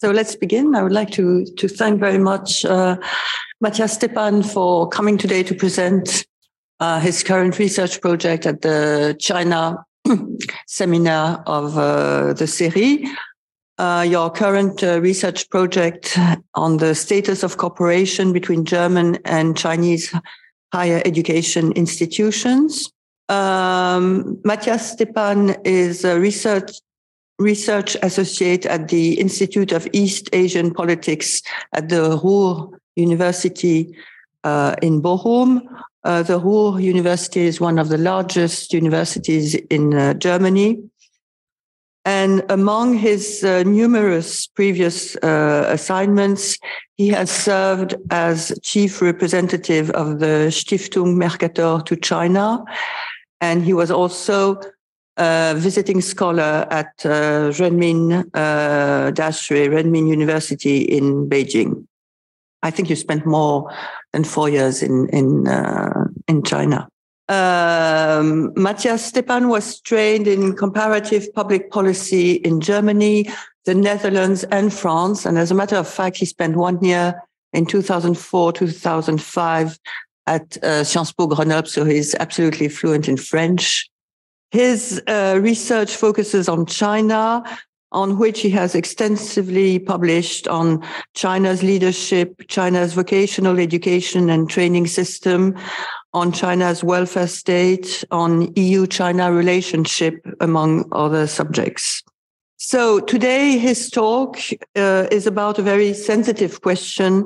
So let's begin. I would like to, to thank very much uh, Matthias Stepan for coming today to present uh, his current research project at the China seminar of uh, the CERI. Uh, your current uh, research project on the status of cooperation between German and Chinese higher education institutions. Um, Matthias Stepan is a research research associate at the Institute of East Asian Politics at the Ruhr University uh, in Bochum. Uh, the Ruhr University is one of the largest universities in uh, Germany. And among his uh, numerous previous uh, assignments, he has served as chief representative of the Stiftung Mercator to China. And he was also a visiting scholar at uh, Renmin uh, Daxue, Renmin University in Beijing. I think you spent more than four years in in uh, in China. Um, Matthias Stepan was trained in comparative public policy in Germany, the Netherlands, and France. And as a matter of fact, he spent one year in 2004, 2005 at uh, Sciences Po Grenoble, so he's absolutely fluent in French. His uh, research focuses on China, on which he has extensively published on China's leadership, China's vocational education and training system, on China's welfare state, on EU China relationship, among other subjects. So today his talk uh, is about a very sensitive question,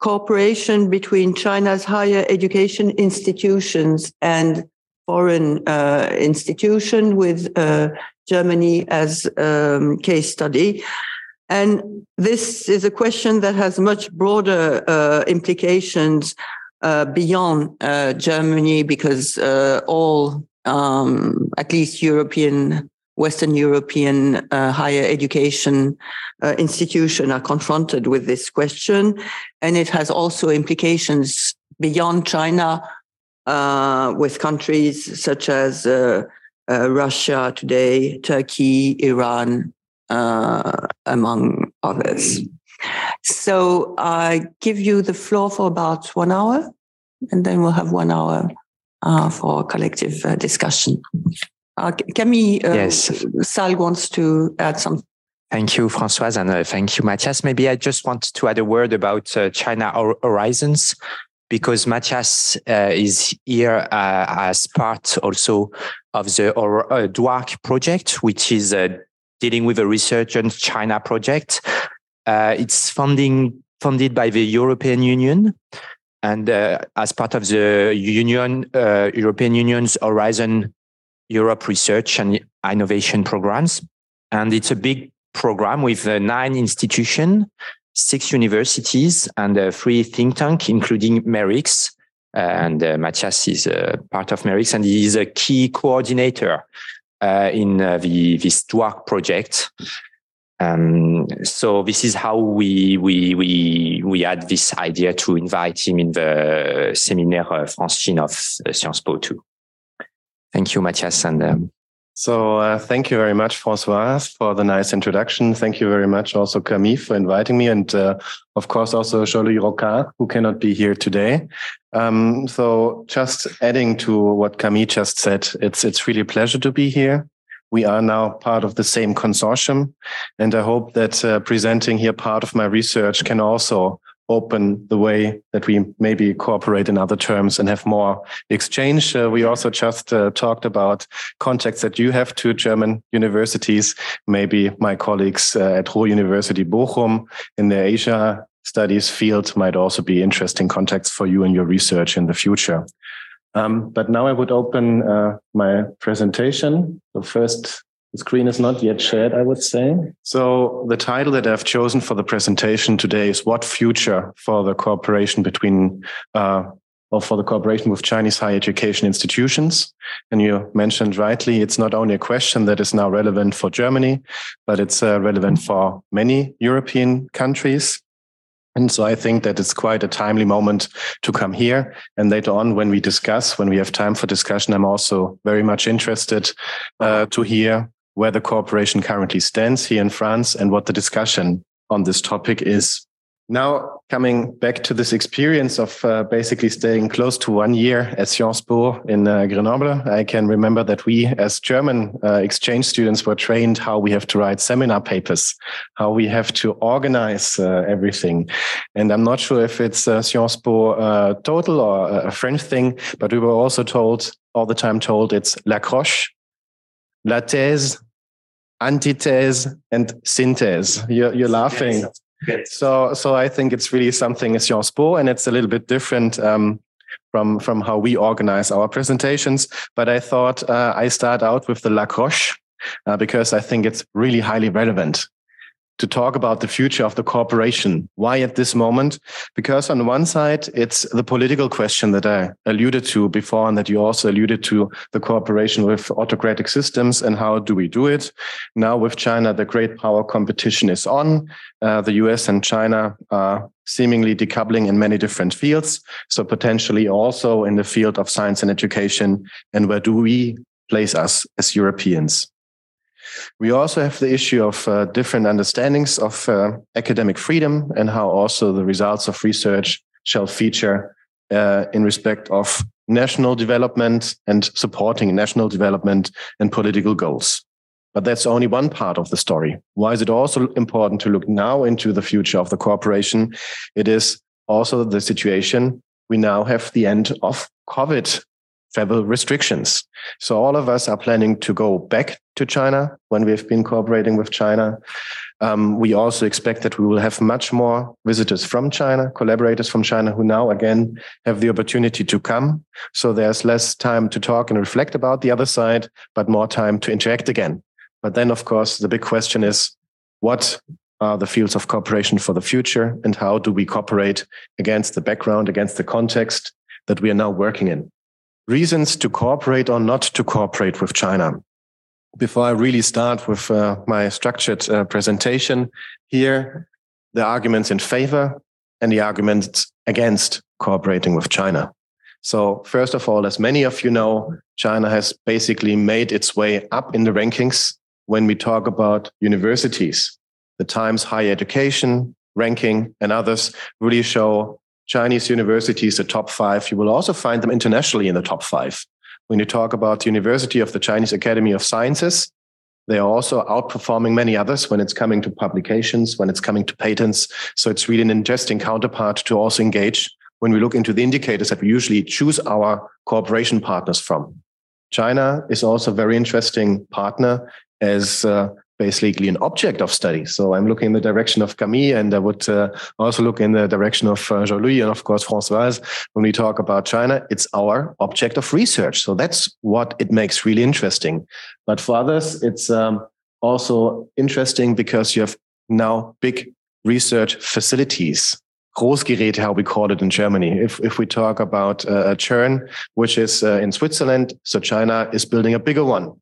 cooperation between China's higher education institutions and foreign uh, institution with uh, Germany as um, case study. And this is a question that has much broader uh, implications uh, beyond uh, Germany because uh, all, um, at least European, Western European higher education institution are confronted with this question. And it has also implications beyond China with countries such as uh, Russia today, Turkey, Iran, uh, among others. So I give you the floor for about one hour, and then we'll have one hour uh, for collective uh, discussion. Uh, Camille uh, yes. Sal wants to add something. Thank you, Françoise, and thank you, Matthias. Maybe I just want to add a word about China Horizons because Matthias uh, is here uh, as part also of the uh, DWARC project, which is uh, dealing with a resurgent China project. Uh, it's funding funded by the European Union. And uh, as part of the Union, European Union's Horizon Europe Research and Innovation programs. And it's a big program with nine institutions six universities and uh, three think tank, including MERICS. And uh, Matthias is uh, part of MERICS and he is a key coordinator uh, in uh, the this DWARC project. Um, so this is how we we we we had this idea to invite him in the Séminaire France-Chine of Sciences Po too. Thank you, Matthias, and um, so uh, thank you very much, Françoise, for the nice introduction. Thank you very much also Camille for inviting me. And uh, of course, also Jean-Louis Rocca, who cannot be here today. Um, so just adding to what Camille just said, it's, it's really a pleasure to be here. We are now part of the same consortium. And I hope that uh, presenting here part of my research can also open the way that we maybe cooperate in other terms and have more exchange. Uh, we also just uh, talked about contacts that you have to German universities. Maybe my colleagues uh, at Ruhr University Bochum in the Asia studies field might also be interesting contacts for you in your research in the future. Um, but now I would open uh, my presentation. The first the screen is not yet shared, I would say. So the title that I've chosen for the presentation today is What Future for the Cooperation between uh, or for the cooperation with Chinese higher education institutions. And you mentioned rightly, it's not only a question that is now relevant for Germany, but it's uh, relevant for many European countries. And so I think that it's quite a timely moment to come here. And later on, when we discuss, when we have time for discussion, I'm also very much interested uh, to hear where the cooperation currently stands here in France and what the discussion on this topic is now, coming back to this experience of uh, basically staying close to one year at Sciences Po in uh, Grenoble, I can remember that we, as German uh, exchange students, were trained how we have to write seminar papers, how we have to organize uh, everything. And I'm not sure if it's uh, Sciences Po uh, total or a French thing, but we were also told all the time told it's l'accroche, la thèse, antithèse, and synthèse. You're, you're laughing. So, so I think it's really something as Sciences Po, and it's a little bit different um, from from how we organize our presentations. But I thought uh, I start out with the l'accroche uh, because I think it's really highly relevant to talk about the future of the cooperation. Why at this moment? Because on one side, it's the political question that I alluded to before, and that you also alluded to the cooperation with autocratic systems and how do we do it. Now with China, the great power competition is on. Uh, the US and China are seemingly decoupling in many different fields. So potentially also in the field of science and education. And where do we place us as Europeans? We also have the issue of uh, different understandings of uh, academic freedom and how also the results of research shall feature uh, in respect of national development and supporting national development and political goals. But that's only one part of the story. Why is it also important to look now into the future of the cooperation? It is also the situation we now have the end of COVID travel restrictions. So all of us are planning to go back to China when we've been cooperating with China. Um, we also expect that we will have much more visitors from China, collaborators from China who now again have the opportunity to come. So there's less time to talk and reflect about the other side, but more time to interact again. But then, of course, the big question is what are the fields of cooperation for the future and how do we cooperate against the background, against the context that we are now working in? Reasons to cooperate or not to cooperate with China. Before I really start with uh, my structured uh, presentation here, the arguments in favor and the arguments against cooperating with China. So, first of all, as many of you know, China has basically made its way up in the rankings when we talk about universities. The Times Higher Education ranking and others really show Chinese universities, the top five, you will also find them internationally in the top five. When you talk about the University of the Chinese Academy of Sciences, they are also outperforming many others when it's coming to publications, when it's coming to patents. So it's really an interesting counterpart to also engage when we look into the indicators that we usually choose our cooperation partners from. China is also a very interesting partner as uh, basically an object of study. So I'm looking in the direction of Camille, and I would uh, also look in the direction of uh, Jean-Louis and of course Françoise. When we talk about China, it's our object of research. So that's what it makes really interesting. But for others, it's um, also interesting because you have now big research facilities. Großgeräte, how we call it in Germany. If if we talk about uh, CERN, which is uh, in Switzerland, so China is building a bigger one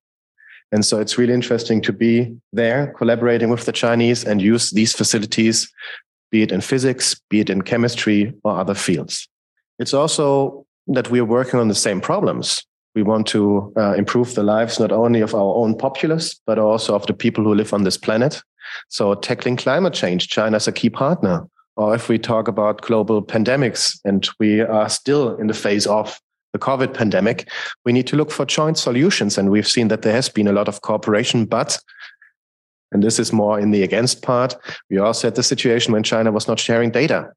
and so it's really interesting to be there collaborating with the Chinese and use these facilities, be it in physics, be it in chemistry or other fields. It's also that we are working on the same problems. We want to uh, improve the lives not only of our own populace, but also of the people who live on this planet. So tackling climate change, China is a key partner. Or if we talk about global pandemics, and we are still in the phase of the COVID pandemic, we need to look for joint solutions. And we've seen that there has been a lot of cooperation, but and this is more in the against part. We also had the situation when China was not sharing data.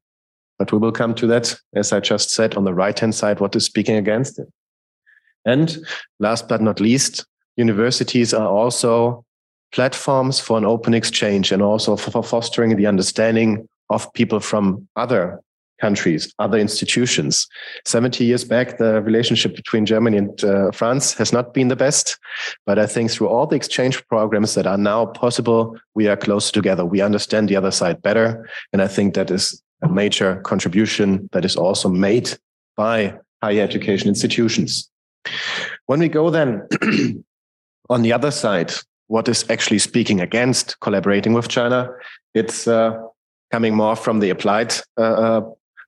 But we will come to that, as I just said, on the right hand side, what is speaking against it. And last but not least, universities are also platforms for an open exchange and also for fostering the understanding of people from other countries, other institutions. 70 years back, the relationship between Germany and uh, France has not been the best. But I think through all the exchange programs that are now possible, we are closer together. We understand the other side better. And I think that is a major contribution that is also made by higher education institutions. When we go then on the other side, what is actually speaking against collaborating with China? It's uh, coming more from the applied uh, uh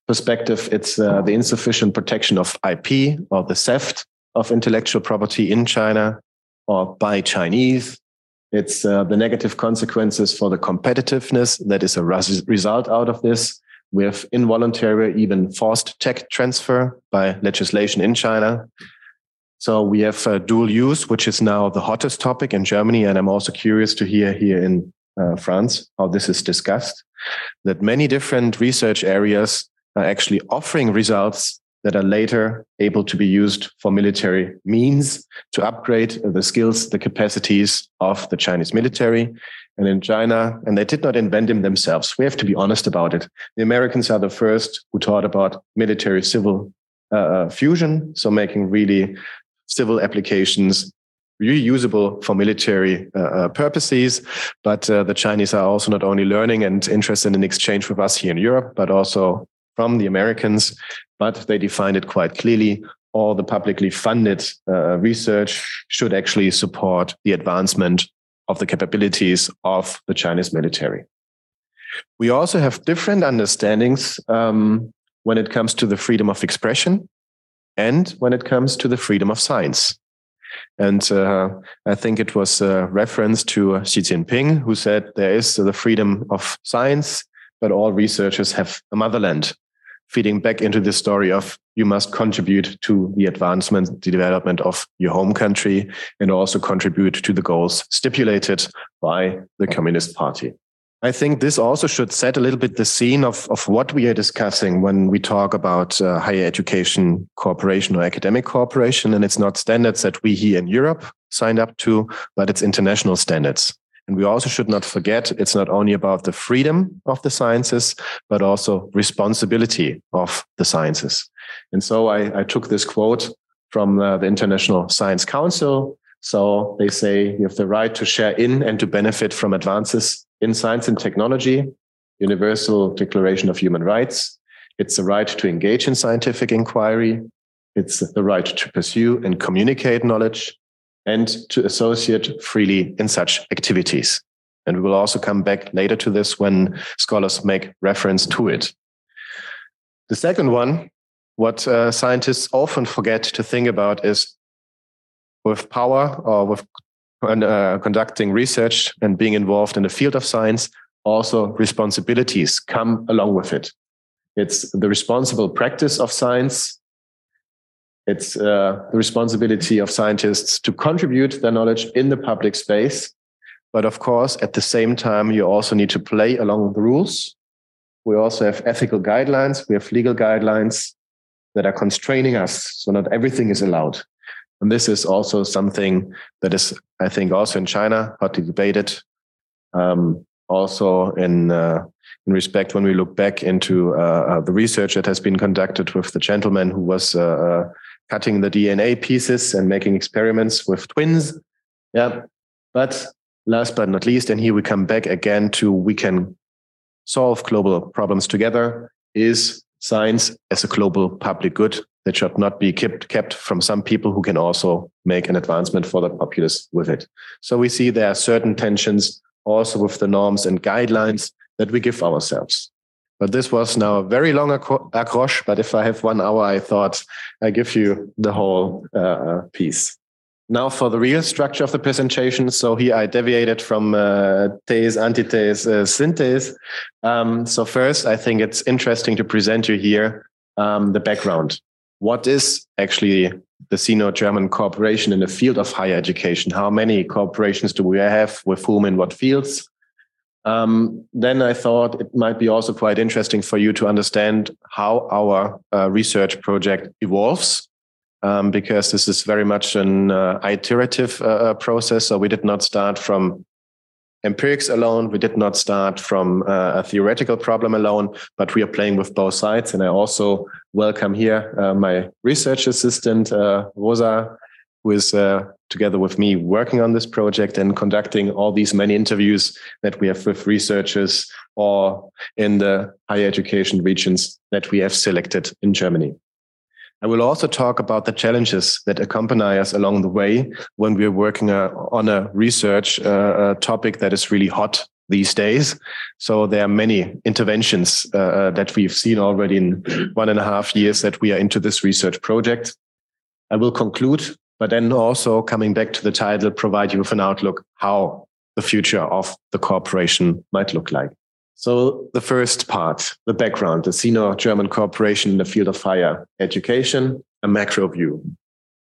perspective, it's uh, the insufficient protection of IP or the theft of intellectual property in China or by Chinese. It's uh, the negative consequences for the competitiveness that is a res- result out of this. We have involuntary, even forced tech transfer by legislation in China. So we have uh, dual use, which is now the hottest topic in Germany. And I'm also curious to hear here in uh, France how this is discussed. That many different research areas are actually offering results that are later able to be used for military means to upgrade the skills, the capacities of the Chinese military. And in China, and they did not invent them themselves. We have to be honest about it. The Americans are the first who taught about military civil uh, uh fusion, so making really civil applications reusable for military uh, uh, purposes. But uh, the Chinese are also not only learning and interested in exchange with us here in Europe, but also from the Americans but they defined it quite clearly. All the publicly funded uh, research should actually support the advancement of the capabilities of the Chinese military. We also have different understandings um, when it comes to the freedom of expression and when it comes to the freedom of science. And uh, I think it was a reference to Xi Jinping, who said there is the freedom of science, but all researchers have a motherland feeding back into the story of you must contribute to the advancement, the development of your home country, and also contribute to the goals stipulated by the Communist Party. I think this also should set a little bit the scene of, of what we are discussing when we talk about uh, higher education cooperation or academic cooperation. And it's not standards that we here in Europe signed up to, but it's international standards. And we also should not forget it's not only about the freedom of the sciences, but also responsibility of the sciences. And so I, I took this quote from uh, the International Science Council. So they say you have the right to share in and to benefit from advances in science and technology, Universal Declaration of Human Rights. It's the right to engage in scientific inquiry. It's the right to pursue and communicate knowledge and to associate freely in such activities. And we will also come back later to this when scholars make reference to it. The second one, what uh, scientists often forget to think about is with power or with uh, conducting research and being involved in the field of science, also responsibilities come along with it. It's the responsible practice of science it's uh, the responsibility of scientists to contribute their knowledge in the public space. But of course, at the same time, you also need to play along the rules. We also have ethical guidelines. We have legal guidelines that are constraining us. So not everything is allowed. And this is also something that is, I think, also in China, hotly debated. Um, also in uh, in respect when we look back into uh, uh, the research that has been conducted with the gentleman who was uh, uh, cutting the DNA pieces and making experiments with twins. Yeah. But last but not least, and here we come back again to we can solve global problems together is science as a global public good that should not be kept kept from some people who can also make an advancement for the populace with it. So we see there are certain tensions also with the norms and guidelines that we give ourselves. But this was now a very long accroche. But if I have one hour, I thought I give you the whole uh, piece. Now for the real structure of the presentation. So here I deviated from uh, these, antithese, uh. Um, so first, I think it's interesting to present you here um, the background. What is actually the Sino-German cooperation in the field of higher education? How many corporations do we have with whom in what fields? Um, then I thought it might be also quite interesting for you to understand how our uh, research project evolves, um, because this is very much an uh, iterative uh, uh, process. So we did not start from empirics alone. We did not start from uh, a theoretical problem alone, but we are playing with both sides. And I also welcome here uh, my research assistant, Rosa, who is together with me working on this project and conducting all these many interviews that we have with researchers or in the higher education regions that we have selected in Germany. I will also talk about the challenges that accompany us along the way when we're working uh, on a research uh, uh, topic that is really hot these days. So there are many interventions uh, uh, that we've seen already in one and a half years that we are into this research project. I will conclude but then also coming back to the title, provide you with an outlook how the future of the cooperation might look like. So the first part, the background, the Sino-German cooperation in the field of higher education, a macro view.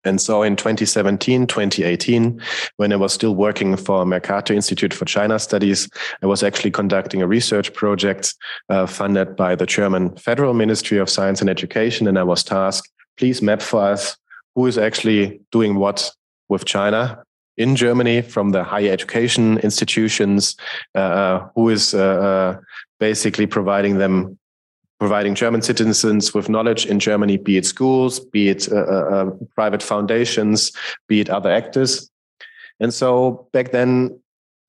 And so in 2017, 2018, when I was still working for Mercator Institute for China Studies, I was actually conducting a research project uh, funded by the German Federal Ministry of Science and Education. And I was tasked, please map for us who is actually doing what with China in Germany from the higher education institutions, uh, uh who is uh, uh, basically providing them providing German citizens with knowledge in Germany, be it schools, be it uh, uh, private foundations, be it other actors. And so back then,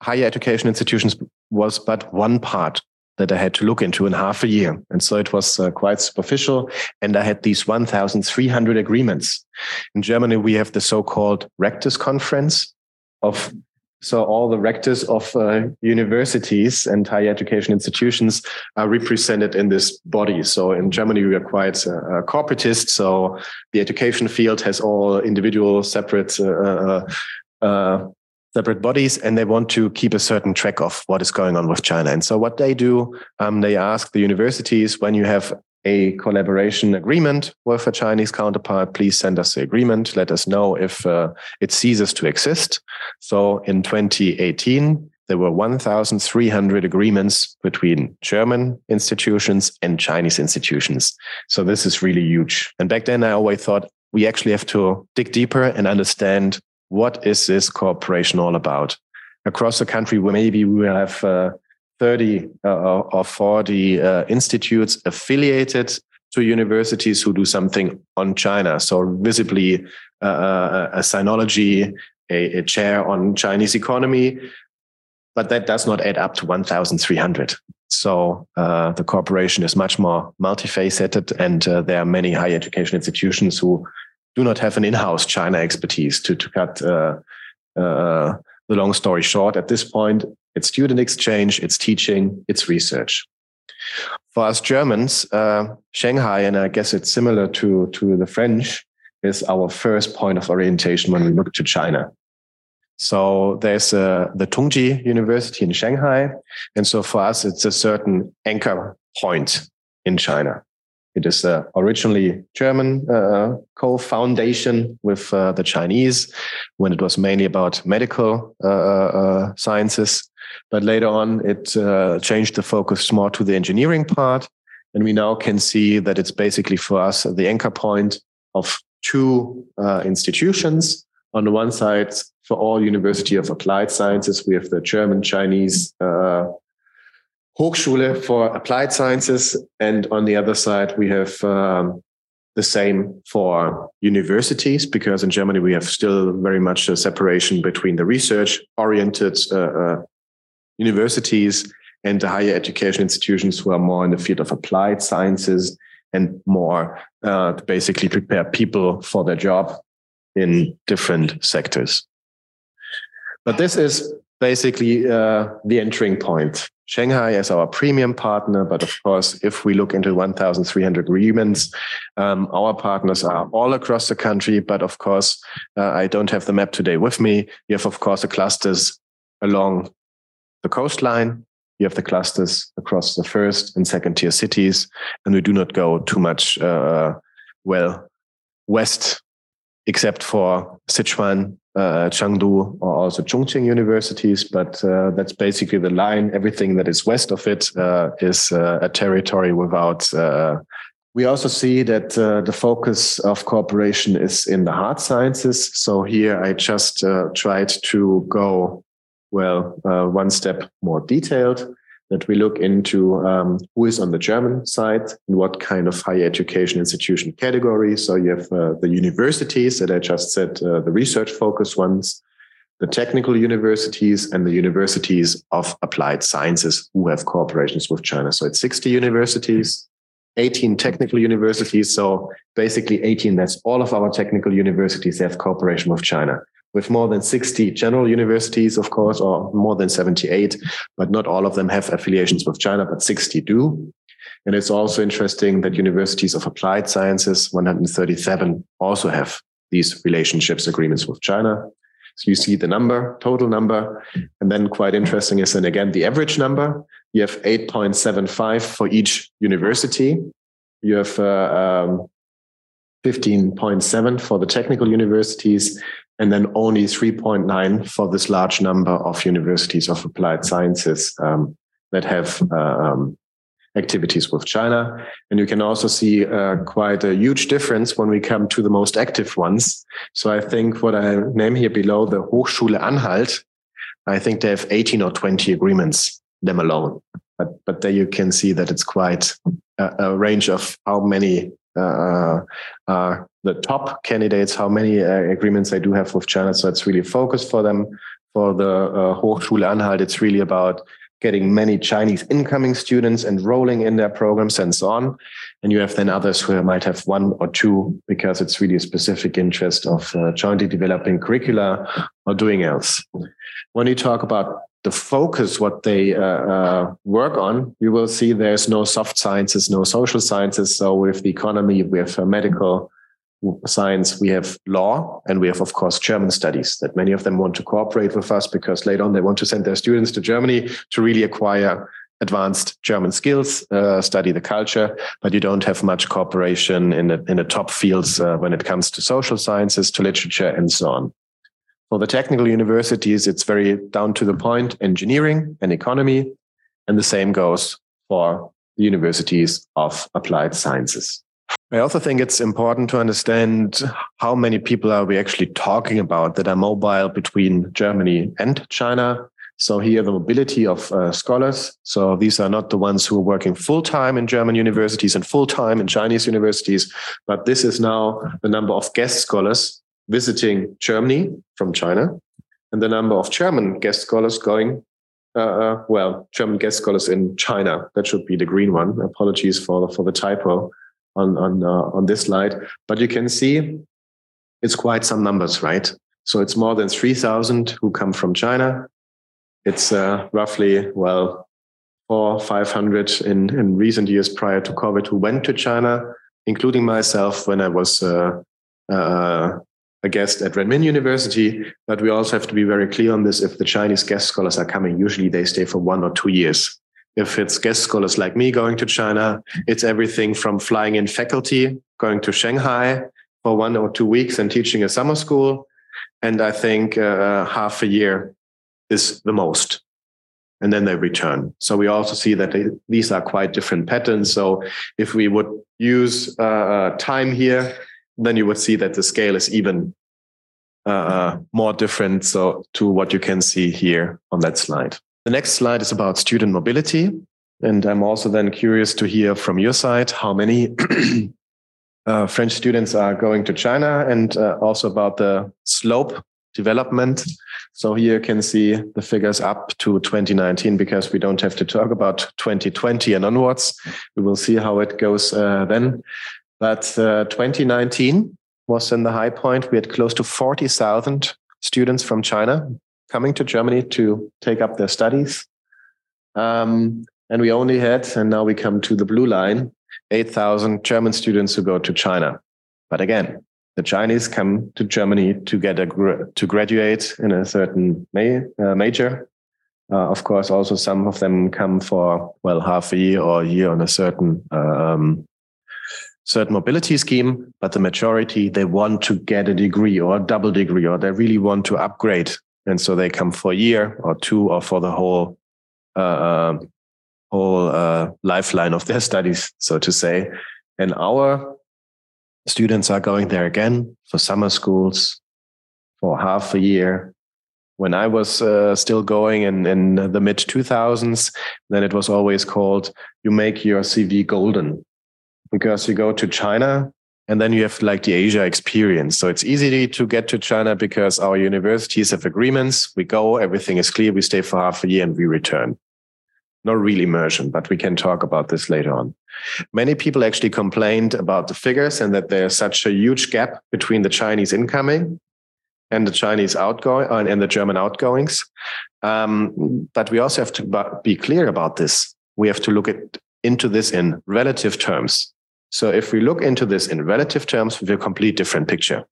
higher education institutions was but one part that I had to look into in half a year. And so it was uh, quite superficial. And I had these 1,300 agreements. In Germany, we have the so called Rectors Conference of so all the rectors of uh, universities and higher education institutions are represented in this body. So in Germany, we are quite uh, corporatist. So the education field has all individual separate uh, uh, uh, separate bodies, and they want to keep a certain track of what is going on with China. And so what they do, um, they ask the universities when you have a collaboration agreement with a Chinese counterpart, please send us the agreement. Let us know if uh, it ceases to exist. So in 2018, there were 1,300 agreements between German institutions and Chinese institutions. So this is really huge. And back then, I always thought we actually have to dig deeper and understand what is this cooperation all about. Across the country, maybe we have uh, 30 uh, or 40 uh, institutes affiliated to universities who do something on China. So visibly uh, uh, a sinology, a, a, chair on Chinese economy, but that does not add up to 1,300. So uh, the corporation is much more multifaceted, and uh, there are many higher education institutions who do not have an in-house China expertise to to cut the long story short, at this point, it's student exchange, it's teaching, it's research. For us Germans, uh, Shanghai, and I guess it's similar to, to the French, is our first point of orientation when we look to China. So there's uh, the Tongji University in Shanghai. And so for us, it's a certain anchor point in China. It is uh, originally German uh, co-foundation with uh, the Chinese when it was mainly about medical uh, uh, sciences. But later on, it uh, changed the focus more to the engineering part. And we now can see that it's basically for us the anchor point of two institutions. On the one side, for all University of Applied Sciences, we have the German Chinese Hochschule for Applied Sciences. And on the other side, we have um, the same for universities, because in Germany, we have still very much a separation between the research oriented uh, uh, universities and the higher education institutions who are more in the field of applied sciences and more uh, basically prepare people for their job in different sectors. But this is basically uh, the entering point. Shanghai as our premium partner, but of course, if we look into 1,300 agreements, um, our partners are all across the country. But of course, uh, I don't have the map today with me. You have, of course, the clusters along the coastline. You have the clusters across the first and second tier cities, and we do not go too much uh, well west, except for Sichuan uh, Chengdu or also Chongqing universities, but uh, that's basically the line. Everything that is west of it uh, is uh, a territory without. Uh, we also see that uh, the focus of cooperation is in the hard sciences. So here I just tried to go, well, one step more detailed that we look into um, who is on the German side and what kind of higher education institution category. So you have uh, the universities that I just said, uh, the research focused ones, the technical universities, and the universities of applied sciences who have cooperations with China. So it's 60 universities. 18 technical universities. So basically 18, that's all of our technical universities have cooperation with China with more than 60 general universities, of course, or more than 78, but not all of them have affiliations with China, but 60 do. And it's also interesting that universities of applied sciences, 137, also have these relationships agreements with China. So you see the number, total number. And then quite interesting is then again the average number. You have 8.75 for each university. You have uh, um, 15.7 for the technical universities, and then only 3.9 for this large number of universities of applied sciences um, that have uh, um, activities with China. And you can also see uh, quite a huge difference when we come to the most active ones. So I think what I name here below the Hochschule Anhalt, I think they have 18 or 20 agreements, them alone. But, but there you can see that it's quite a, a range of how many uh, uh, the top candidates, how many uh, agreements they do have with China. So it's really focused for them. For the uh, Hochschule Anhalt, it's really about getting many Chinese incoming students enrolling in their programs and so on. And you have then others who might have one or two because it's really a specific interest of uh, jointly developing curricula or doing else. When you talk about the focus, what they uh, uh, work on, you will see there's no soft sciences, no social sciences. So with the economy, we have medical science, we have law, and we have, of course, German studies that many of them want to cooperate with us because later on they want to send their students to Germany to really acquire advanced German skills, uh, study the culture, but you don't have much cooperation in the, in the top fields uh, when it comes to social sciences, to literature, and so on. For the technical universities, it's very down to the point engineering and economy. And the same goes for the universities of applied sciences. I also think it's important to understand how many people are we actually talking about that are mobile between Germany and China. So here the mobility of uh, scholars. So these are not the ones who are working full time in German universities and full time in Chinese universities, but this is now the number of guest scholars visiting Germany from China, and the number of German guest scholars going, uh, uh, well, German guest scholars in China. That should be the green one. Apologies for, for the typo on, on, uh, on this slide. But you can see it's quite some numbers, right? So it's more than 3,000 who come from China. It's uh, roughly, well, four, 500 in, in recent years prior to COVID who went to China, including myself when I was uh, uh, a guest at Renmin University, but we also have to be very clear on this. If the Chinese guest scholars are coming, usually they stay for one or two years. If it's guest scholars like me going to China, it's everything from flying in faculty, going to Shanghai for one or two weeks and teaching a summer school. And I think uh, half a year is the most. And then they return. So we also see that they, these are quite different patterns. So if we would use uh, uh time here, then you would see that the scale is even uh, uh, more different so to what you can see here on that slide. The next slide is about student mobility. And I'm also then curious to hear from your side how many uh, French students are going to China and uh, also about the slope development. So here you can see the figures up to 2019 because we don't have to talk about 2020 and onwards. We will see how it goes uh, then. But uh, 2019 was in the high point. We had close to 40,000 students from China coming to Germany to take up their studies. Um, and we only had, and now we come to the blue line, 8,000 German students who go to China. But again, the Chinese come to Germany to get a to graduate in a certain ma- uh, major. Uh, of course, also some of them come for well half a year or a year on a certain um, certain mobility scheme, but the majority, they want to get a degree or a double degree, or they really want to upgrade. And so they come for a year or two or for the whole, uh, uh, whole uh, lifeline of their studies, so to say. And our students are going there again for summer schools for half a year. When I was uh, still going in, in the mid 2000s, then it was always called you make your CV golden because you go to China and then you have like the Asia experience. So it's easy to get to China because our universities have agreements. We go, everything is clear. We stay for half a year and we return. Not real immersion, but we can talk about this later on. Many people actually complained about the figures and that there's such a huge gap between the Chinese incoming and the Chinese outgoing uh, and the German outgoings. Um, but we also have to be clear about this. We have to look at into this in relative terms. So if we look into this in relative terms, we have a complete different picture.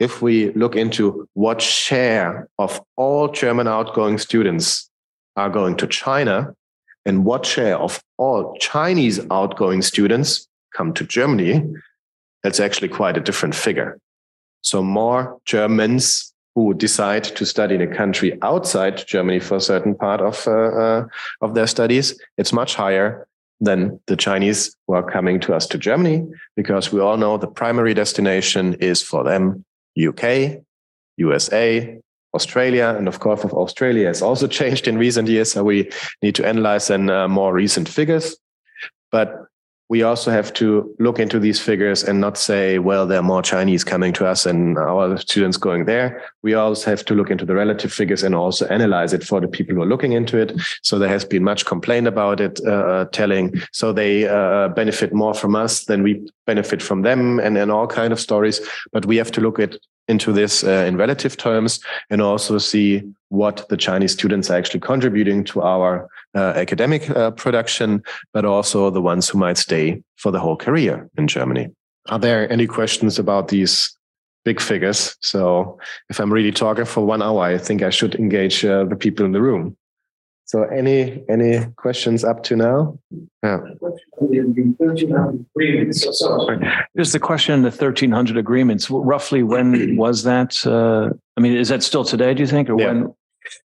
if we look into what share of all German outgoing students are going to China and what share of all Chinese outgoing students come to Germany, that's actually quite a different figure. So more Germans who decide to study in a country outside Germany for a certain part of uh, uh, of their studies, it's much higher than the Chinese who are coming to us to Germany, because we all know the primary destination is for them UK, USA, Australia, and of course, of Australia has also changed in recent years. So we need to analyze then uh, more recent figures. But we also have to look into these figures and not say, well, there are more Chinese coming to us and our students going there. We also have to look into the relative figures and also analyze it for the people who are looking into it. So there has been much complaint about it, uh, uh telling so they uh, benefit more from us than we benefit from them and, and all kind of stories. But we have to look at into this uh, in relative terms and also see what the Chinese students are actually contributing to our uh, academic uh, production, but also the ones who might stay for the whole career in Germany. Are there any questions about these big figures? So if I'm really talking for one hour, I think I should engage uh, the people in the room. So any any questions up to now? Yeah. There's the question the 1300 agreements. Roughly when was that? Uh, I mean, is that still today, do you think? Or yeah. when?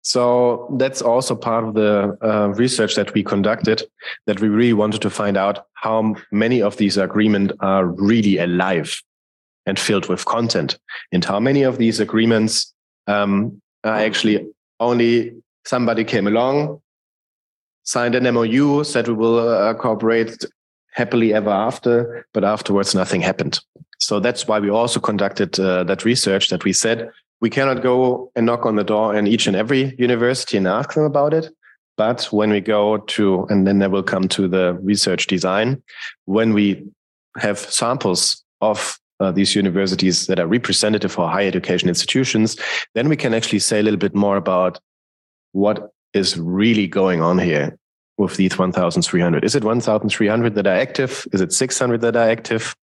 So that's also part of the uh, research that we conducted, that we really wanted to find out how many of these agreements are really alive and filled with content, and how many of these agreements um, are actually only somebody came along, signed an MOU, said we will uh, cooperate happily ever after, but afterwards nothing happened. So that's why we also conducted uh, that research that we said we cannot go and knock on the door in each and every university and ask them about it. But when we go to, and then they will come to the research design, when we have samples of uh, these universities that are representative for higher education institutions, then we can actually say a little bit more about what is really going on here with these 1,300. Is it 1,300 that are active? Is it 600 that are active?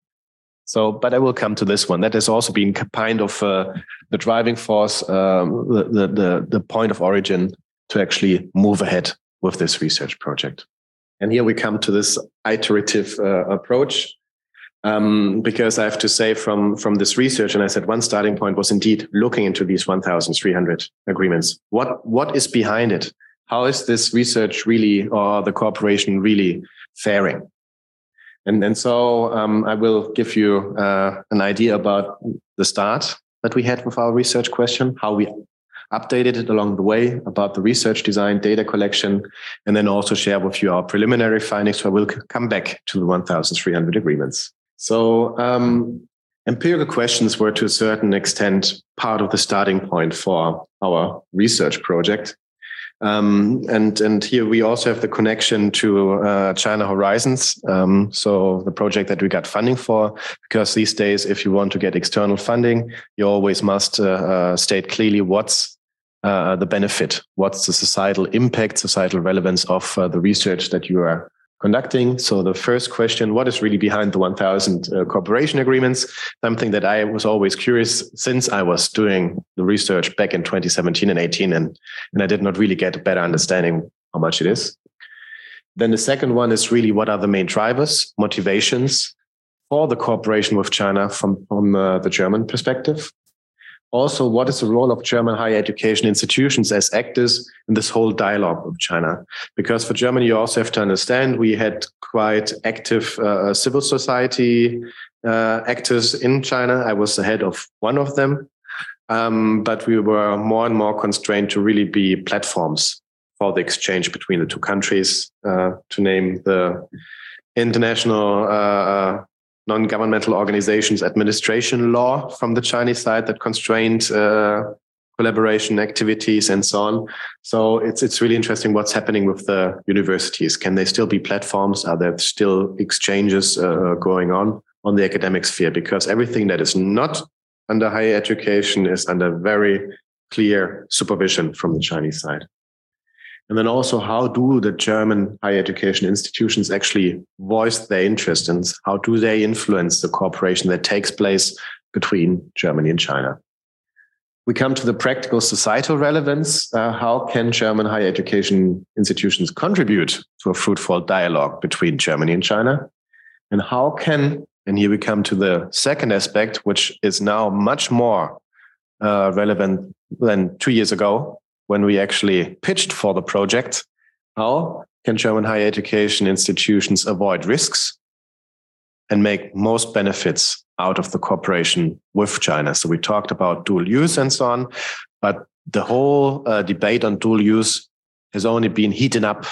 So, but I will come to this one. That has also been kind of uh, the driving force, um, the, the, the point of origin to actually move ahead with this research project. And here we come to this iterative uh, approach, um, because I have to say from from this research, and I said one starting point was indeed looking into these 1,300 agreements. What what is behind it? How is this research really, or the cooperation really faring? And, and so um, I will give you uh, an idea about the start that we had with our research question, how we updated it along the way about the research design, data collection, and then also share with you our preliminary findings. So I will come back to the 1,300 agreements. So um, empirical questions were to a certain extent part of the starting point for our research project. Um, and and here we also have the connection to uh, China Horizons, um, so the project that we got funding for. Because these days, if you want to get external funding, you always must uh, uh, state clearly what's uh, the benefit, what's the societal impact, societal relevance of uh, the research that you are conducting. So the first question, what is really behind the 1000 uh, cooperation agreements? Something that I was always curious since I was doing the research back in 2017 and 18 and, and I did not really get a better understanding how much it is. Then the second one is really what are the main drivers, motivations for the cooperation with China from, from uh, the German perspective also what is the role of German higher education institutions as actors in this whole dialogue with China? Because for Germany, you also have to understand we had quite active uh, civil society uh, actors in China. I was the head of one of them. Um, but we were more and more constrained to really be platforms for the exchange between the two countries, uh, to name the international uh, non-governmental organizations administration law from the Chinese side that constrained uh, collaboration activities and so on. So it's it's really interesting what's happening with the universities. Can they still be platforms? Are there still exchanges uh, going on on the academic sphere? Because everything that is not under higher education is under very clear supervision from the Chinese side. And then also, how do the German higher education institutions actually voice their interest and how do they influence the cooperation that takes place between Germany and China. We come to the practical societal relevance. Uh, how can German higher education institutions contribute to a fruitful dialogue between Germany and China? And how can, and here we come to the second aspect, which is now much more uh, relevant than two years ago when we actually pitched for the project. How can German higher education institutions avoid risks and make most benefits out of the cooperation with China. So we talked about dual use and so on, but the whole uh, debate on dual use has only been heating up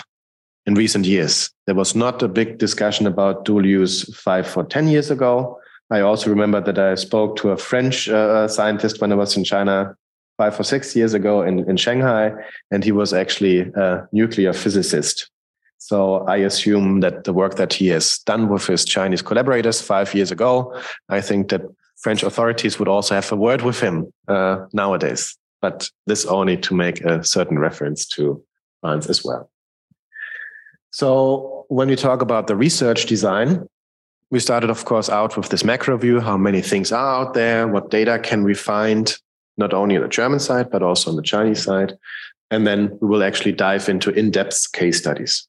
in recent years. There was not a big discussion about dual use five or 10 years ago. I also remember that I spoke to a French uh, scientist when I was in China five or six years ago in, in Shanghai, and he was actually a nuclear physicist. So I assume that the work that he has done with his Chinese collaborators five years ago, I think that French authorities would also have a word with him uh, nowadays. But this only to make a certain reference to France as well. So when we talk about the research design, we started, of course, out with this macro view: how many things are out there, what data can we find, not only on the German side but also on the Chinese side, and then we will actually dive into in-depth case studies.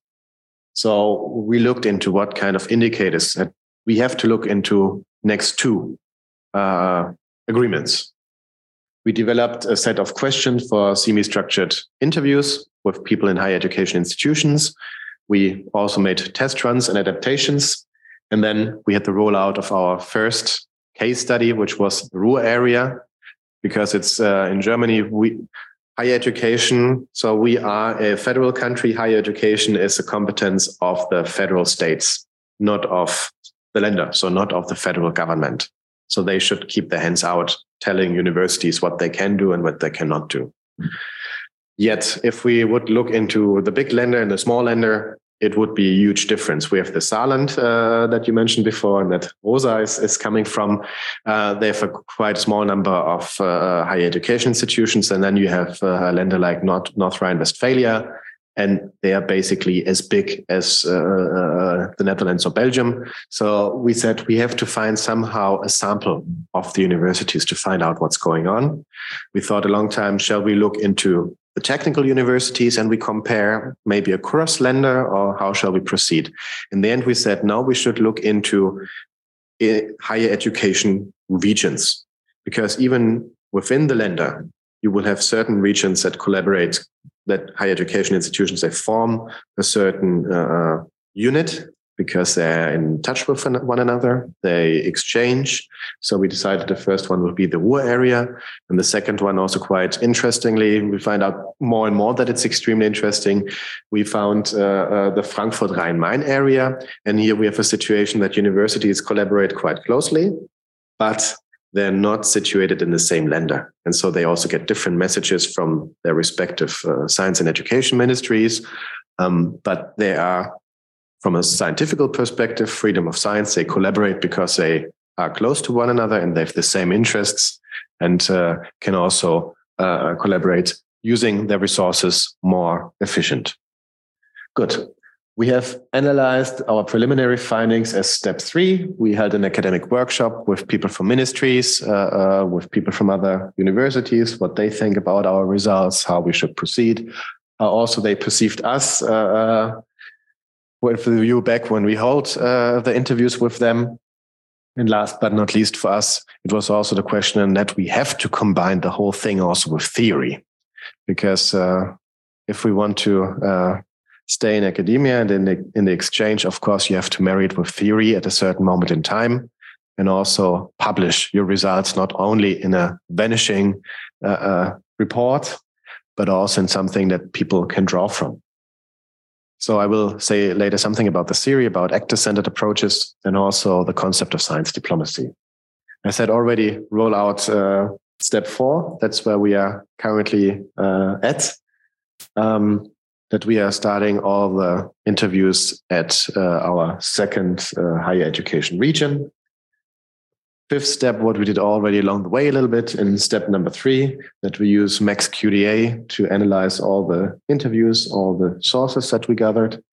So we looked into what kind of indicators that we have to look into next to uh, agreements. We developed a set of questions for semi-structured interviews with people in higher education institutions. We also made test runs and adaptations. And then we had the rollout of our first case study, which was the Ruhr area, because it's uh, in Germany. We higher education. So we are a federal country. Higher education is a competence of the federal states, not of the Länder. So not of the federal government. So they should keep their hands out, telling universities what they can do and what they cannot do. Yet, if we would look into the big Länder and the small Länder, it would be a huge difference. We have the Saarland uh, that you mentioned before, and that Rosa is, is coming from. Uh, they have a quite small number of uh, higher education institutions, and then you have uh, a Land like North, North Rhine-Westphalia, and they are basically as big as uh, uh, the Netherlands or Belgium. So we said we have to find somehow a sample of the universities to find out what's going on. We thought a long time, shall we look into the technical universities and we compare maybe a cross Länder or how shall we proceed? In the end, we said, no, we should look into eh, higher education regions because even within the Länder, you will have certain regions that collaborate, that higher education institutions, they form a certain uh, unit because they're in touch with one another. They exchange. So we decided the first one would be the Ruhr area. And the second one, also quite interestingly, we find out more and more that it's extremely interesting. We found uh, uh, the Frankfurt Rhine Main area. And here we have a situation that universities collaborate quite closely, but they're not situated in the same Länder. And so they also get different messages from their respective uh, science and education ministries. Um, but they are from a scientific perspective, freedom of science, they collaborate because they are close to one another and they have the same interests and uh, can also uh, collaborate using their resources more efficient. Good. We have analyzed our preliminary findings as step three. We held an academic workshop with people from ministries, uh, uh with people from other universities, what they think about our results, how we should proceed. Uh, also, they perceived us with the view back when we hold uh, the interviews with them. And last but not least for us, it was also the question that we have to combine the whole thing also with theory. Because uh, if we want to uh, stay in academia and in the, in the exchange, of course, you have to marry it with theory at a certain moment in time and also publish your results not only in a vanishing uh, uh, report, but also in something that people can draw from. So I will say later something about the theory, about actor-centered approaches, and also the concept of science diplomacy. I said already roll out uh, step four. That's where we are currently uh, at. Um, that we are starting all the interviews at uh, our second uh, higher education region fifth step, what we did already along the way a little bit in step number three, that we use MaxQDA to analyze all the interviews, all the sources that we gathered.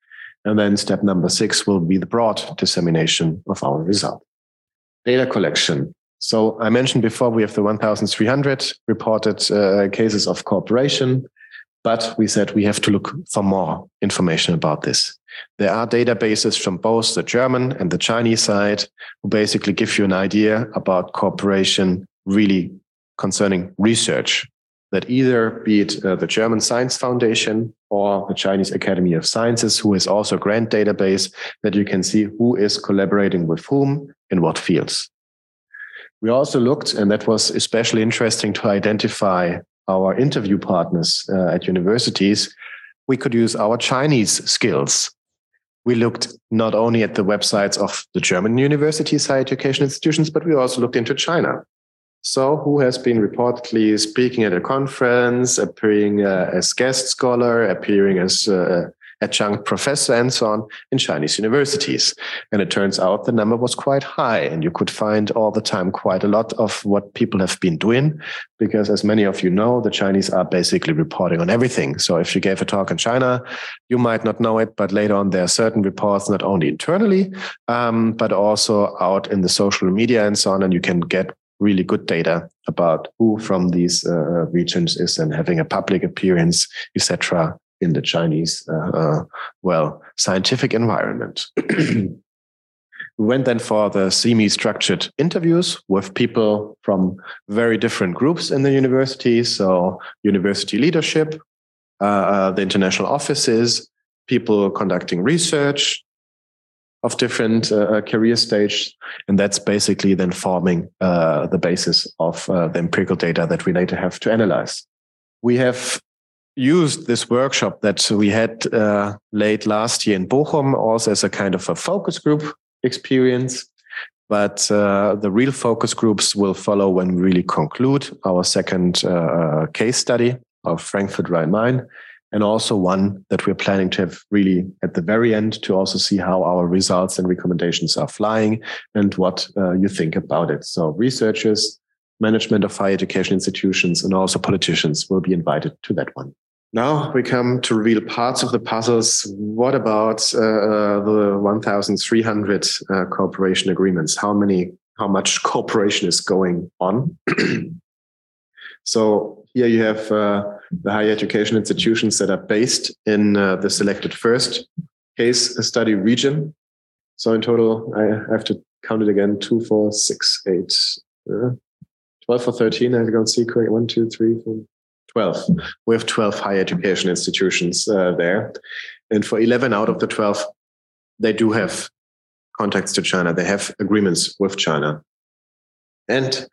And then step number six will be the broad dissemination of our result. Data collection. So I mentioned before we have the 1,300 reported uh, cases of cooperation, but we said we have to look for more information about this. There are databases from both the German and the Chinese side who basically give you an idea about cooperation really concerning research that either be it uh, the German Science Foundation or the Chinese Academy of Sciences, who is also a grant database that you can see who is collaborating with whom in what fields. We also looked, and that was especially interesting to identify our interview partners uh, at universities. We could use our Chinese skills. We looked not only at the websites of the German universities, higher education institutions, but we also looked into China. So, who has been reportedly speaking at a conference, appearing uh, as guest scholar, appearing as uh, adjunct professor, and so on in Chinese universities? And it turns out the number was quite high, and you could find all the time quite a lot of what people have been doing. Because, as many of you know, the Chinese are basically reporting on everything. So, if you gave a talk in China, you might not know it, but later on, there are certain reports, not only internally, um, but also out in the social media and so on, and you can get really good data about who from these uh, regions is and having a public appearance, etc., in the Chinese, uh, uh, well, scientific environment. we went then for the semi-structured interviews with people from very different groups in the university. So university leadership, uh, uh, the international offices, people conducting research, of different uh, uh, career stages. And that's basically then forming uh, the basis of the empirical data that we later have to analyze. We have used this workshop that we had uh, late last year in Bochum also as a kind of a focus group experience. But uh, the real focus groups will follow when we really conclude our second case study of Frankfurt Rhine-Main and also one that we're planning to have really at the very end to also see how our results and recommendations are flying and what uh, you think about it. So researchers, management of higher education institutions, and also politicians will be invited to that one. Now we come to reveal parts of the puzzles. What about uh, uh the 1,300 uh, cooperation agreements? How many, how much cooperation is going on? so here you have uh, the higher education institutions that are based in uh, the selected first case study region. So in total, I have to count it again: two, four, six, eight, uh, 12 or 13. I and see correct. One, two, three, four, 12. We have 12 higher education institutions uh, there. And for 11 out of the 12, they do have contacts to China. They have agreements with China. And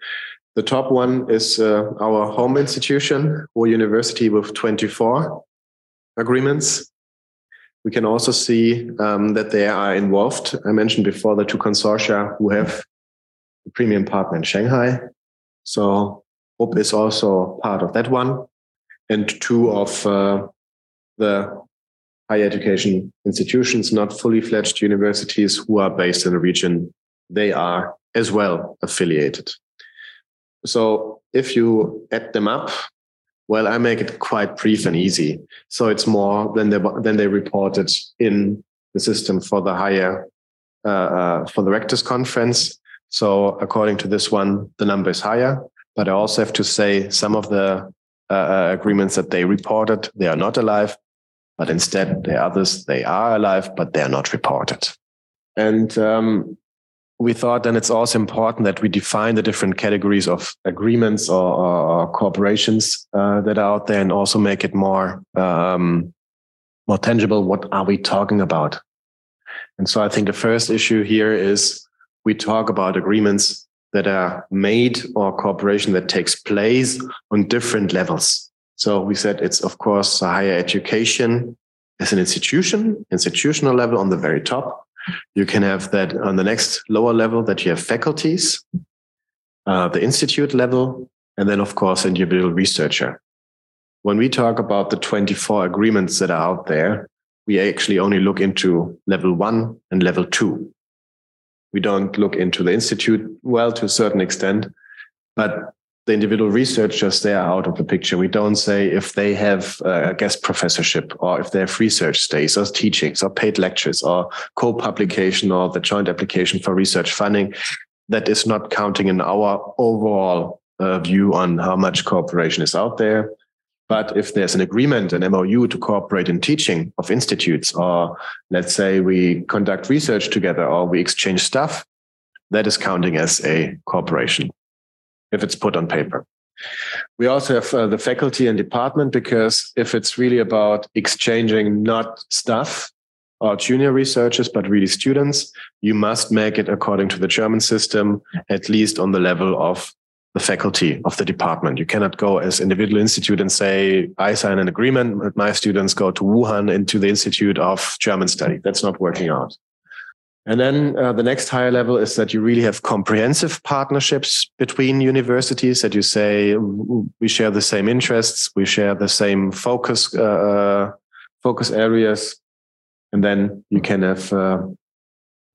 the top one is uh, our home institution, or university, with 24 agreements. We can also see um, that they are involved. I mentioned before the two consortia who have a premium partner in Shanghai. So RUB is also part of that one. And two of uh, the higher education institutions, not fully fledged universities who are based in the region, they are as well affiliated. So if you add them up, well, I make it quite brief and easy. So it's more than they than they reported in the system for the higher uh, uh, for the rectors conference. So according to this one, the number is higher. But I also have to say some of the uh, uh agreements that they reported they are not alive, but instead the others they are alive, but they are not reported. And um, we thought then it's also important that we define the different categories of agreements or, or corporations uh, that are out there and also make it more um, more tangible. What are we talking about? And so i think the first issue here is we talk about agreements that are made or cooperation that takes place on different levels so we said it's of course higher education as an institution institutional level on the very top you can have that on the next lower level that you have faculties, uh, the institute level, and then, of course, individual researcher. When we talk about the 24 agreements that are out there, we actually only look into level one and level two. We don't look into the institute, well, to a certain extent, but the individual researchers they are out of the picture. We don't say if they have a guest professorship or if they have research stays or teachings or paid lectures or co-publication or the joint application for research funding. that is not counting in our overall uh, view on how much cooperation is out there. But if there's an agreement, an MOU to cooperate in teaching of institutes, or let's say we conduct research together or we exchange stuff, that is counting as a cooperation if it's put on paper. We also have uh, the faculty and department because if it's really about exchanging not stuff or junior researchers, but really students, you must make it according to the German system, at least on the level of the faculty of the department. You cannot go as individual institute and say, I sign an agreement, but my students go to Wuhan into the Institute of German Study. That's not working out. And then uh, the next higher level is that you really have comprehensive partnerships between universities that you say we share the same interests, we share the same focus uh, uh, focus areas, and then you can have uh,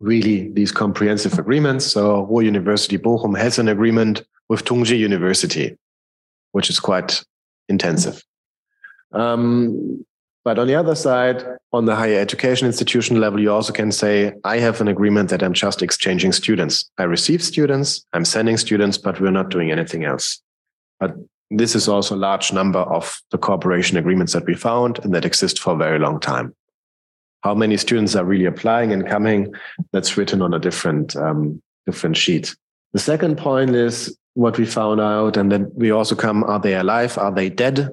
really these comprehensive agreements. So Ruhr University Bochum has an agreement with Tongji University, which is quite intensive. Um, but on the other side, on the higher education institution level, you also can say, I have an agreement that I'm just exchanging students. I receive students, I'm sending students, but we're not doing anything else. But this is also a large number of the cooperation agreements that we found and that exist for a very long time. How many students are really applying and coming? That's written on a different, um, different sheet. The second point is what we found out, and then we also come, are they alive? Are they dead?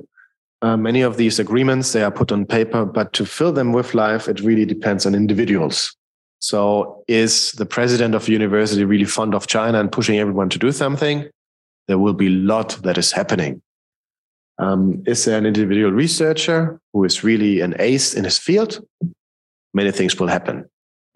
Uh, many of these agreements they are put on paper, but to fill them with life, it really depends on individuals. So, is the president of the university really fond of China and pushing everyone to do something? There will be a lot that is happening. Um, is there an individual researcher who is really an ace in his field? Many things will happen.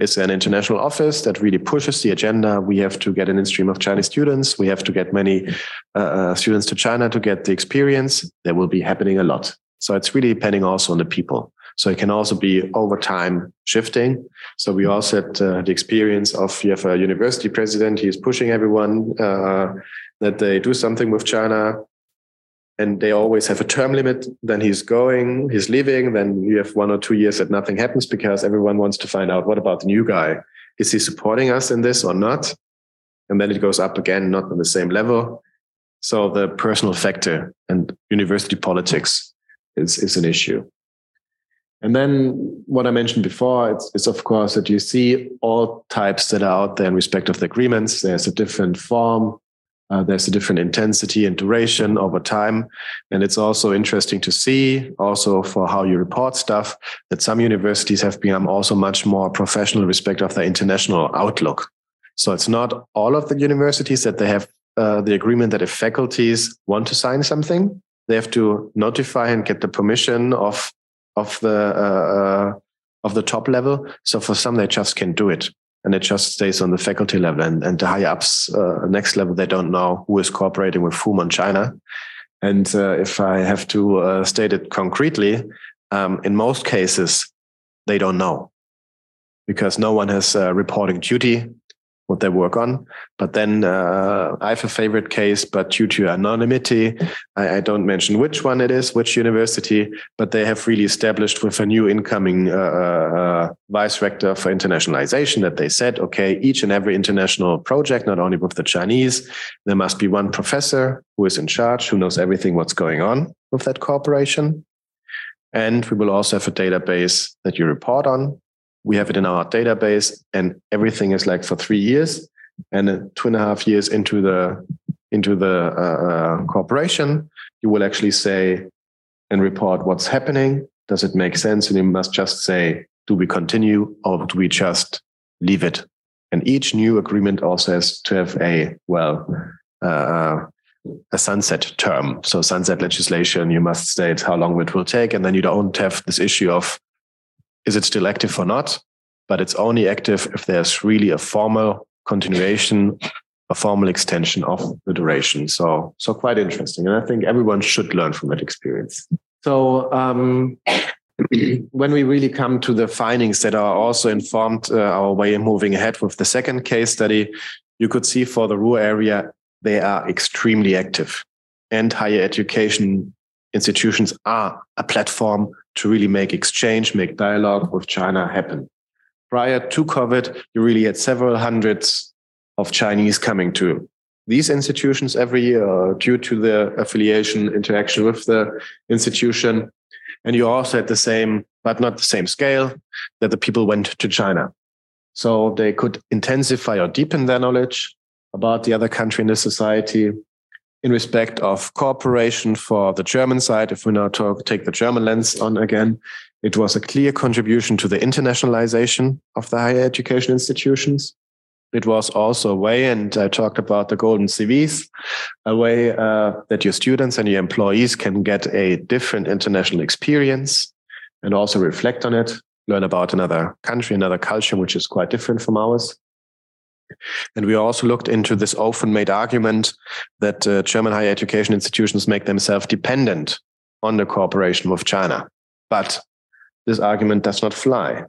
Is an international office that really pushes the agenda? We have to get an in stream of Chinese students. We have to get many uh, uh, students to China to get the experience. There will be happening a lot. So it's really depending also on the people. So it can also be over time shifting. So we also had uh, the experience of you have a university president. He is pushing everyone uh, that they do something with China and they always have a term limit. Then he's going, he's leaving. Then you have one or two years that nothing happens because everyone wants to find out what about the new guy? Is he supporting us in this or not? And then it goes up again, not on the same level. So the personal factor and university politics is, is an issue. And then what I mentioned before, it's, it's, of course that you see all types that are out there in respect of the agreements. There's a different form, uh, there's a different intensity and duration over time. And it's also interesting to see, also for how you report stuff, that some universities have become also much more professional respect of their international outlook. So it's not all of the universities that they have uh, the agreement that if faculties want to sign something, they have to notify and get the permission of of the uh, uh of the top level. So for some, they just can do it and it just stays on the faculty level. And, and the high ups uh, next level they don't know who is cooperating with whom on china. And uh, if i have to uh, state it concretely um, in most cases they don't know. Because no one has uh, reporting duty what they work on. But then uh, I have a favorite case, but due to anonymity, I, I, don't mention which one it is, which university, but they have really established with a new incoming uh, uh, vice rector for internationalization that they said, okay, each and every international project, not only with the Chinese, there must be one professor who is in charge, who knows everything what's going on with that corporation. And we will also have a database that you report on we have it in our database and everything is like for three years and two and a half years into the into the uh, uh, corporation you will actually say and report what's happening. Does it make sense? And you must just say do we continue or do we just leave it? And each new agreement also has to have a well uh, a sunset term. So sunset legislation you must state how long it will take and then you don't have this issue of is it still active or not? But it's only active if there's really a formal continuation, a formal extension of the duration. So, so quite interesting. And I think everyone should learn from that experience. So, um, when we really come to the findings that are also informed uh, our way of moving ahead with the second case study, you could see for the Ruhr area, they are extremely active and higher education institutions are a platform to really make exchange, make dialogue with China happen. Prior to COVID, you really had several hundreds of Chinese coming to these institutions every year uh, due to the affiliation interaction with the institution. And you also had the same, but not the same scale, that the people went to China. So they could intensify or deepen their knowledge about the other country in the society in respect of cooperation for the German side. If we now talk, take the German lens on again, it was a clear contribution to the internationalization of the higher education institutions. It was also a way, and I talked about the golden CVs, a way uh, that your students and your employees can get a different international experience and also reflect on it, learn about another country, another culture, which is quite different from ours. And we also looked into this often made argument that uh, German higher education institutions make themselves dependent on the cooperation with China. But this argument does not fly.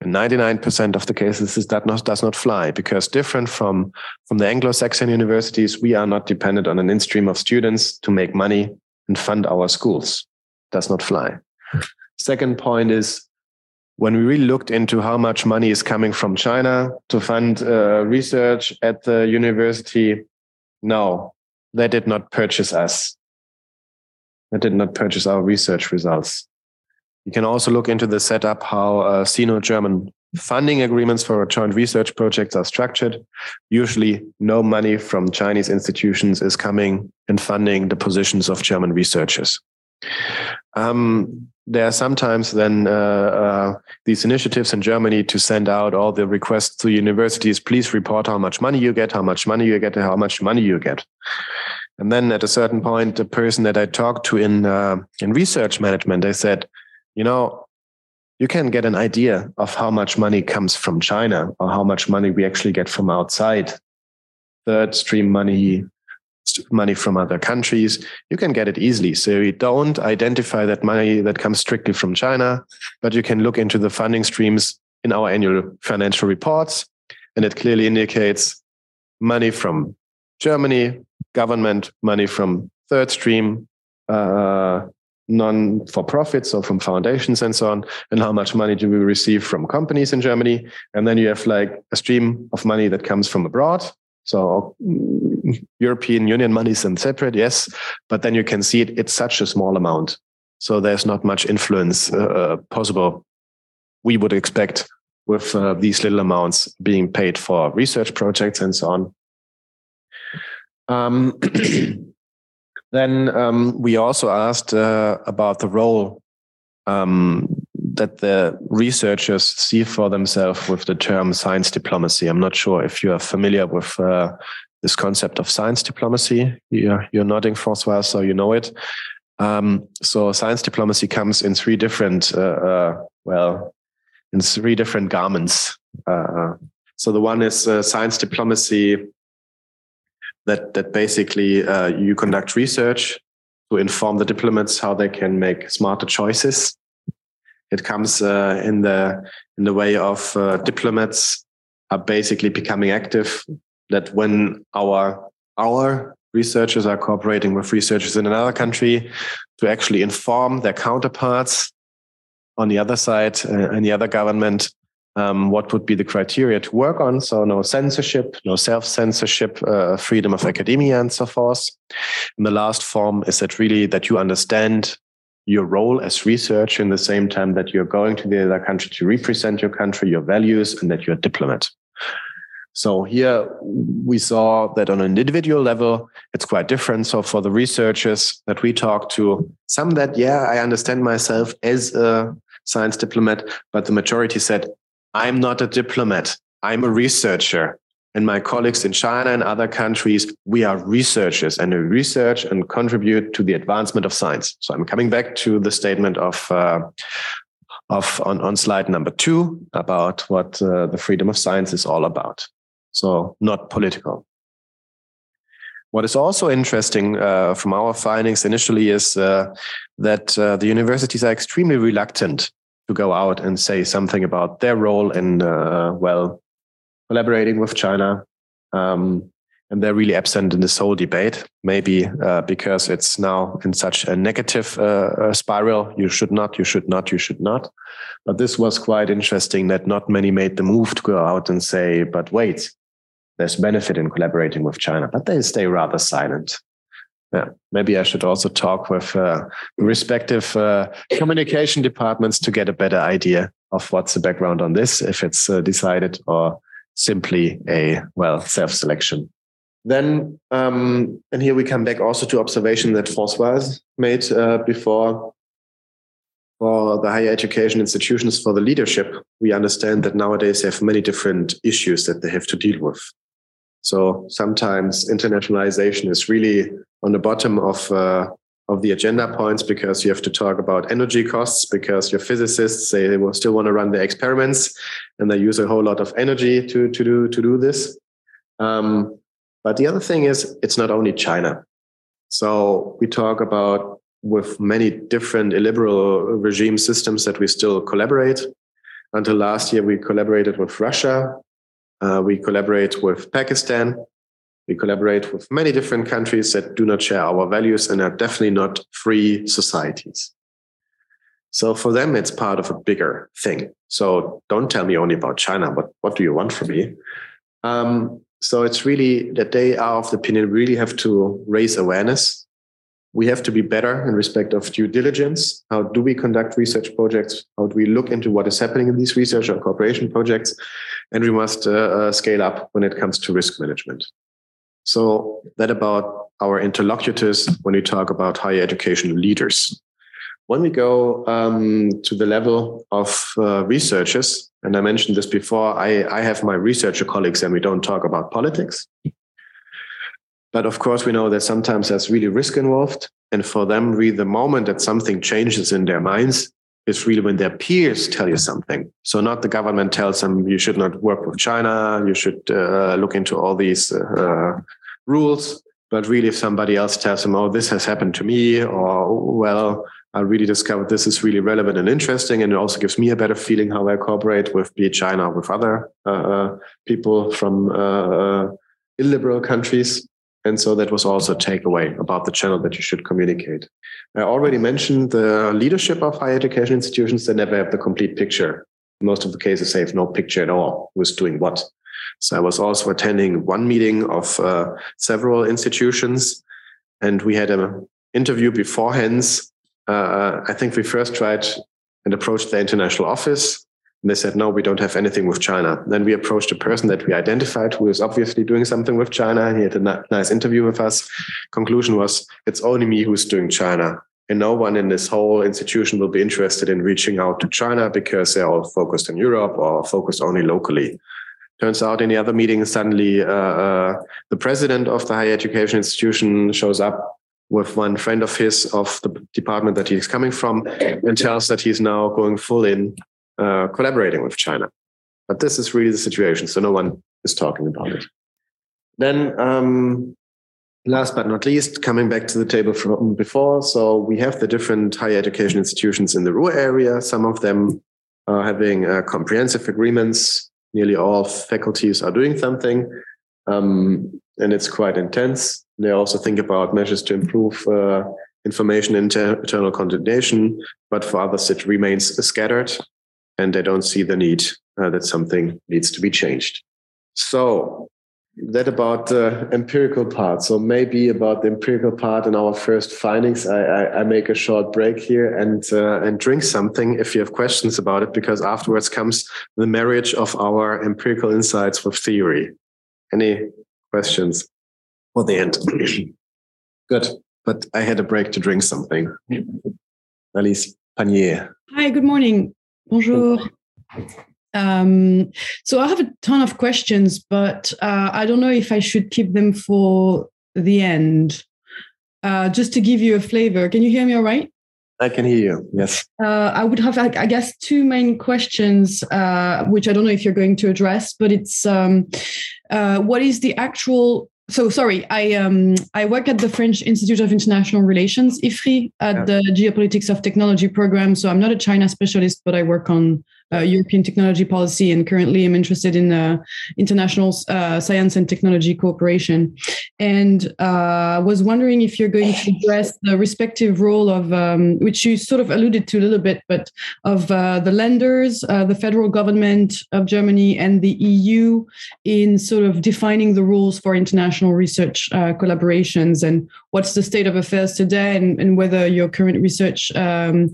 In 99% of the cases, this does not, does not fly because different from, from the Anglo-Saxon universities, we are not dependent on an in-stream of students to make money and fund our schools. Does not fly. Second point is when we really looked into how much money is coming from China to fund uh, research at the university, no, they did not purchase us. They did not purchase our research results. You can also look into the setup how uh, Sino-German funding agreements for joint research projects are structured. Usually, no money from Chinese institutions is coming and funding the positions of German researchers. Um, there are sometimes then uh, uh, these initiatives in Germany to send out all the requests to universities. Please report how much money you get, how much money you get, how much money you get. And then at a certain point, the person that I talked to in uh, in research management, they said, you know, you can get an idea of how much money comes from China or how much money we actually get from outside. Third stream money, money from other countries, you can get it easily. So you don't identify that money that comes strictly from China, but you can look into the funding streams in our annual financial reports. And it clearly indicates money from Germany, government, money from third stream, uh, non for profits or from foundations and so on and how much money do we receive from companies in germany and then you have like a stream of money that comes from abroad so european union money is separate yes but then you can see it it's such a small amount so there's not much influence uh, uh possible we would expect with uh, these little amounts being paid for research projects and so on um, Then um, we also asked uh, about the role um, that the researchers see for themselves with the term science diplomacy. I'm not sure if you are familiar with uh, this concept of science diplomacy. You're, you're nodding, Françoise, so you know it. Um, so science diplomacy comes in three different, uh, uh well, in three different garments. Uh, so the one is uh, science diplomacy that that basically uh, you conduct research to inform the diplomats how they can make smarter choices. It comes uh, in the in the way of uh, diplomats are basically becoming active. That when our our researchers are cooperating with researchers in another country to actually inform their counterparts on the other side uh, and the other government um, what would be the criteria to work on. So no censorship, no self-censorship, uh, freedom of academia and so forth. And the last form is that really that you understand your role as researcher in the same time that you're going to the other country to represent your country, your values, and that you're a diplomat. So here we saw that on an individual level, it's quite different. So for the researchers that we talked to, some that, yeah, I understand myself as a science diplomat, but the majority said, I'm not a diplomat. I'm a researcher. And my colleagues in China and other countries, we are researchers and we research and contribute to the advancement of science. So I'm coming back to the statement of, uh, of on, on slide number two about what uh, the freedom of science is all about. So not political. What is also interesting uh, from our findings initially is uh, that uh, the universities are extremely reluctant to go out and say something about their role in, uh, well, collaborating with China. Um, and they're really absent in this whole debate, maybe uh, because it's now in such a negative uh, spiral. You should not, you should not, you should not. But this was quite interesting that not many made the move to go out and say, but wait, there's benefit in collaborating with China, but they stay rather silent. Yeah, maybe I should also talk with uh, respective uh, communication departments to get a better idea of what's the background on this, if it's uh, decided or simply a well self-selection. Then, um, and here we come back also to observation that Françoise made uh, before for the higher education institutions for the leadership. We understand that nowadays they have many different issues that they have to deal with. So sometimes internationalization is really on the bottom of uh, of the agenda points because you have to talk about energy costs because your physicists say they will still want to run their experiments and they use a whole lot of energy to to do to do this. Um, but the other thing is it's not only China. So we talk about with many different illiberal regime systems that we still collaborate. Until last year, we collaborated with Russia. Uh, we collaborate with Pakistan. We collaborate with many different countries that do not share our values and are definitely not free societies. So for them, it's part of a bigger thing. So don't tell me only about China. What, what do you want from me? Um, so it's really that they are of the opinion, really have to raise awareness. We have to be better in respect of due diligence. How do we conduct research projects? How do we look into what is happening in these research or cooperation projects? And we must uh, uh, scale up when it comes to risk management. So that about our interlocutors when we talk about higher education leaders. When we go um, to the level of uh, researchers, and I mentioned this before, I, I have my researcher colleagues and we don't talk about politics. But of course, we know that sometimes there's really risk involved. And for them, really, the moment that something changes in their minds is really when their peers tell you something. So, not the government tells them you should not work with China, you should uh, look into all these uh, rules, but really, if somebody else tells them, oh, this has happened to me, or well, I really discovered this is really relevant and interesting, and it also gives me a better feeling how I cooperate with be it China or with other uh, uh people from uh, uh, illiberal countries. And so that was also a takeaway about the channel that you should communicate. I already mentioned the leadership of higher education institutions. They never have the complete picture. Most of the cases, they have no picture at all who's doing what. So I was also attending one meeting of uh, several institutions, and we had an interview beforehand. Uh, I think we first tried and approached the international office, and they said, no, we don't have anything with China. Then we approached a person that we identified who is obviously doing something with China. He had a nice interview with us. Conclusion was, it's only me who's doing China. And no one in this whole institution will be interested in reaching out to China because they're all focused in Europe or focused only locally. Turns out in the other meeting, suddenly uh, uh, the president of the higher education institution shows up with one friend of his of the department that he's coming from and tells that he's now going full in uh, collaborating with China. But this is really the situation. So no one is talking about it. Then, um, last but not least, coming back to the table from before. So we have the different higher education institutions in the Ruhr area. Some of them are having uh, comprehensive agreements. Nearly all faculties are doing something. Um, and it's quite intense. They also think about measures to improve uh, information inter- internal coordination, but for others it remains scattered and they don't see the need uh, that something needs to be changed. So that about the empirical part. So maybe about the empirical part and our first findings, I, I, I make a short break here and uh, and drink something if you have questions about it, because afterwards comes the marriage of our empirical insights with theory. Any questions for the end? Good, but I had a break to drink something. Alice Pannier. Hi, good morning. Bonjour. Um, so I have a ton of questions, but uh, I don't know if I should keep them for the end. Uh, just to give you a flavor, can you hear me all right? I can hear you. Yes. Uh, I would have, I guess, two main questions, uh, which I don't know if you're going to address, but it's um, uh, what is the actual so sorry, I um I work at the French Institute of International Relations, IFRI, at yeah. the Geopolitics of Technology program. So I'm not a China specialist, but I work on uh, European technology policy, and currently I'm interested in uh, international uh, science and technology cooperation. And I uh, was wondering if you're going to address the respective role of, um, which you sort of alluded to a little bit, but of uh, the lenders, the federal government of Germany, and the EU in sort of defining the rules for international research collaborations, and what's the state of affairs today, and, and whether your current research um,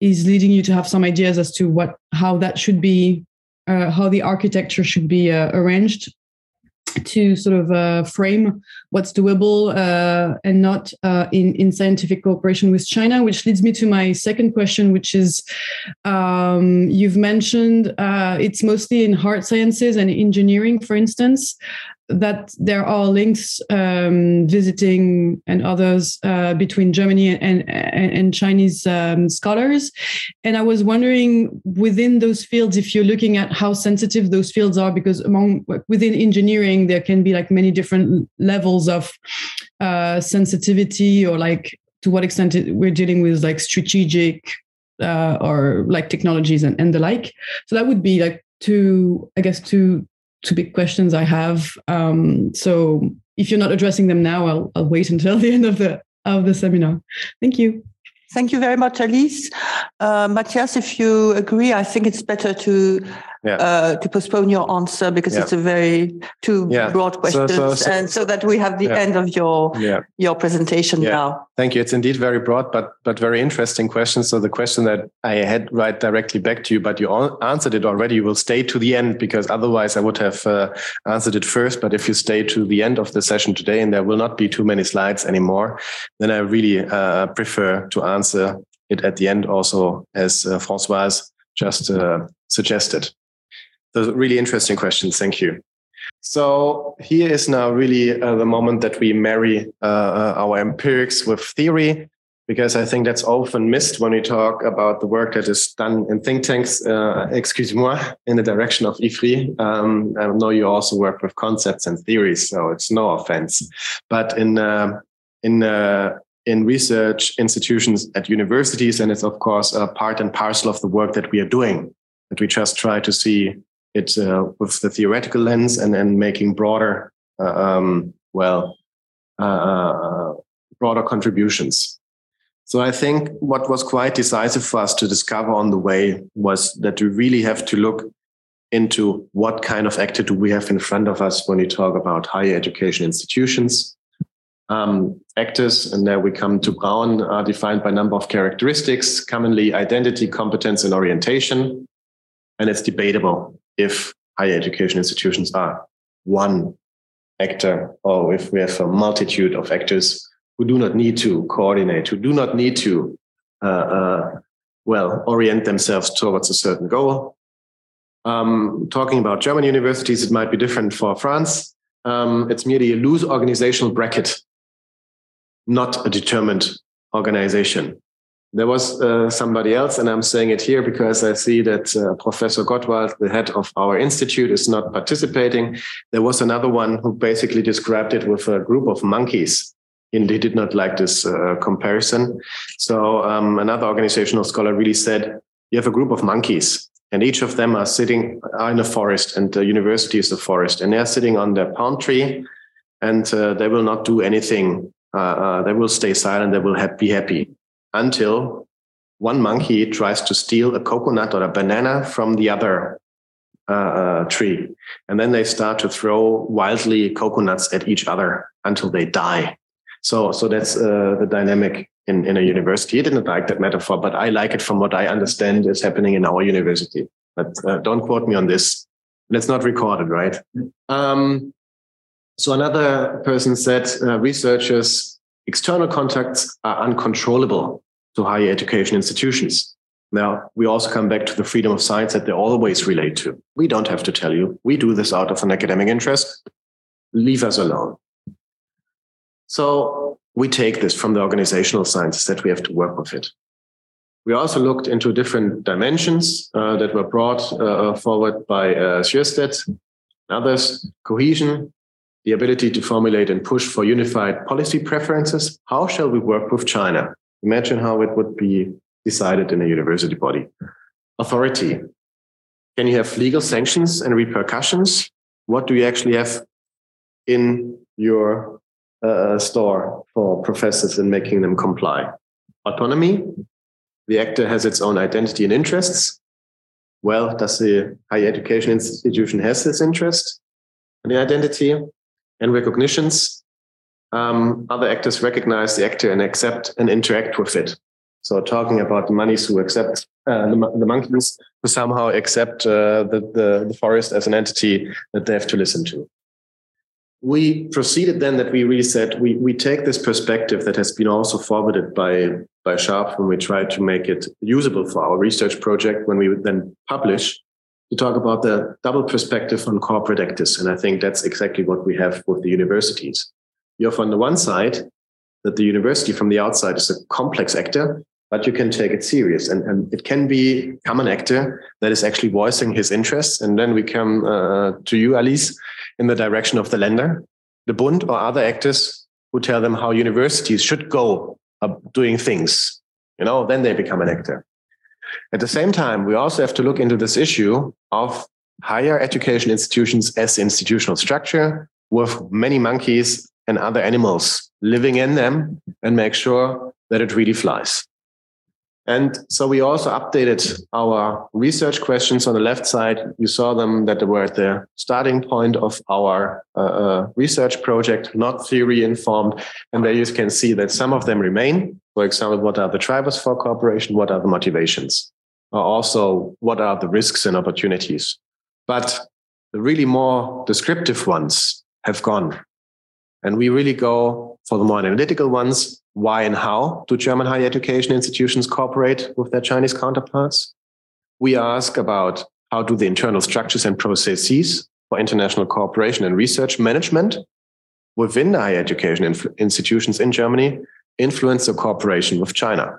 is leading you to have some ideas as to what how that should be uh, how the architecture should be uh, arranged to sort of uh, frame what's doable uh, and not uh, in, in scientific cooperation with China, which leads me to my second question, which is um, you've mentioned uh, it's mostly in hard sciences and engineering, for instance that there are links um, visiting and others uh, between Germany and, and, and Chinese um, scholars. And I was wondering within those fields, if you're looking at how sensitive those fields are, because among within engineering, there can be like many different levels of uh, sensitivity or like to what extent we're dealing with like strategic uh, or like technologies and, and the like. So that would be like two, I guess, two two big questions I have. Um, so if you're not addressing them now, I'll, I'll wait until the end of the of the seminar. Thank you. Thank you very much, Alice. Uh, Matthias, if you agree, I think it's better to yeah. uh, to postpone your answer because yeah. it's a very two yeah. broad questions, so, so, so, and so that we have the end of your your presentation now. Thank you. It's indeed very broad, but but very interesting question. So the question that I had right directly back to you, but you answered it already. You will stay to the end because otherwise I would have uh, answered it first. But if you stay to the end of the session today, and there will not be too many slides anymore, then I really uh, prefer to answer it at the end also, as uh, Françoise just uh, suggested. Those are really interesting questions. Thank you. So here is now really uh, the moment that we marry uh, uh, our empirics with theory, because I think that's often missed when we talk about the work that is done in think tanks. Uh, excuse moi, in the direction of IFRI. Um, I know you also work with concepts and theories, so it's no offense. But in uh, in uh, in research institutions at universities, and it's of course a part and parcel of the work that we are doing. That we just try to see it uh, with the theoretical lens and then making broader, uh, um, well, uh, uh, broader contributions. So I think what was quite decisive for us to discover on the way was that we really have to look into what kind of actor do we have in front of us when we talk about higher education institutions. Um, actors, and there we come to Brown, are defined by a number of characteristics, commonly identity, competence, and orientation. And it's debatable if higher education institutions are one actor or if we have a multitude of actors who do not need to coordinate, who do not need to, uh, uh, well, orient themselves towards a certain goal. Um, talking about German universities, it might be different for France. Um, it's merely a loose organizational bracket, not a determined organization. There was uh, somebody else, and I'm saying it here because I see that uh, Professor Gottwald, the head of our institute, is not participating. There was another one who basically described it with a group of monkeys. And he did not like this uh, comparison. So um, another organizational scholar really said, you have a group of monkeys, and each of them are sitting in a forest, and the university is a forest, and they're sitting on their palm tree, and uh, they will not do anything. Uh, uh, they will stay silent. They will ha- be happy until one monkey tries to steal a coconut or a banana from the other uh, uh, tree. And then they start to throw wildly coconuts at each other until they die. So, so that's uh, the dynamic in, in a university. He didn't like that metaphor, but I like it from what I understand is happening in our university. But uh, don't quote me on this. Let's not record it, right? Um, so another person said uh, researchers External contacts are uncontrollable to higher education institutions. Now, we also come back to the freedom of science that they always relate to. We don't have to tell you. We do this out of an academic interest. Leave us alone. So we take this from the organizational sciences that we have to work with it. We also looked into different dimensions uh, that were brought uh, forward by uh, and others cohesion, the ability to formulate and push for unified policy preferences. How shall we work with China? Imagine how it would be decided in a university body. Authority. Can you have legal sanctions and repercussions? What do you actually have in your uh, store for professors and making them comply? Autonomy. The actor has its own identity and interests. Well, does the higher education institution has this interest and the identity and recognitions? Um, other actors recognize the actor and accept and interact with it. So talking about the monkeys who accept uh, the, the, monkeys who somehow accept uh, the, the, the forest as an entity that they have to listen to. We proceeded then that we really said we, we take this perspective that has been also forwarded by, by Scharpf when we tried to make it usable for our research project when we then publish to talk about the double perspective on corporate actors. And I think that's exactly what we have with the universities. You have on the one side that the university from the outside is a complex actor but you can take it serious. And, and it can be come an actor that is actually voicing his interests. And then we come uh, to you, Alice, in the direction of the Länder, the Bund, or other actors who tell them how universities should go doing things. You know, then they become an actor. At the same time, we also have to look into this issue of higher education institutions as institutional structure with many monkeys and other animals living in them and make sure that it really flies. And so we also updated our research questions on the left side. You saw them that they were at the starting point of our uh, uh, research project, not theory informed. And there you can see that some of them remain. For example, what are the drivers for cooperation? What are the motivations? Or also, what are the risks and opportunities? But the really more descriptive ones have gone. And we really go for the more analytical ones. Why and how do German higher education institutions cooperate with their Chinese counterparts? We ask about how do the internal structures and processes for international cooperation and research management within the higher education inf- institutions in Germany influence the cooperation with China?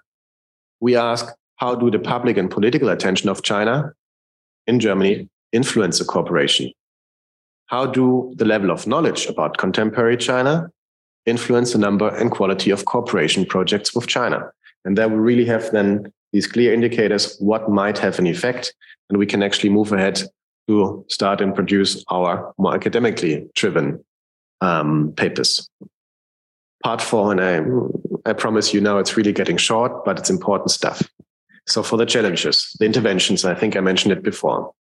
We ask how do the public and political attention of China in Germany influence the cooperation? How do the level of knowledge about contemporary China influence the number and quality of cooperation projects with China? And there we really have then these clear indicators what might have an effect. And we can actually move ahead to start and produce our more academically driven um, papers. Part four, and I, I promise you now it's really getting short, but it's important stuff. So for the challenges, the interventions, I think I mentioned it before.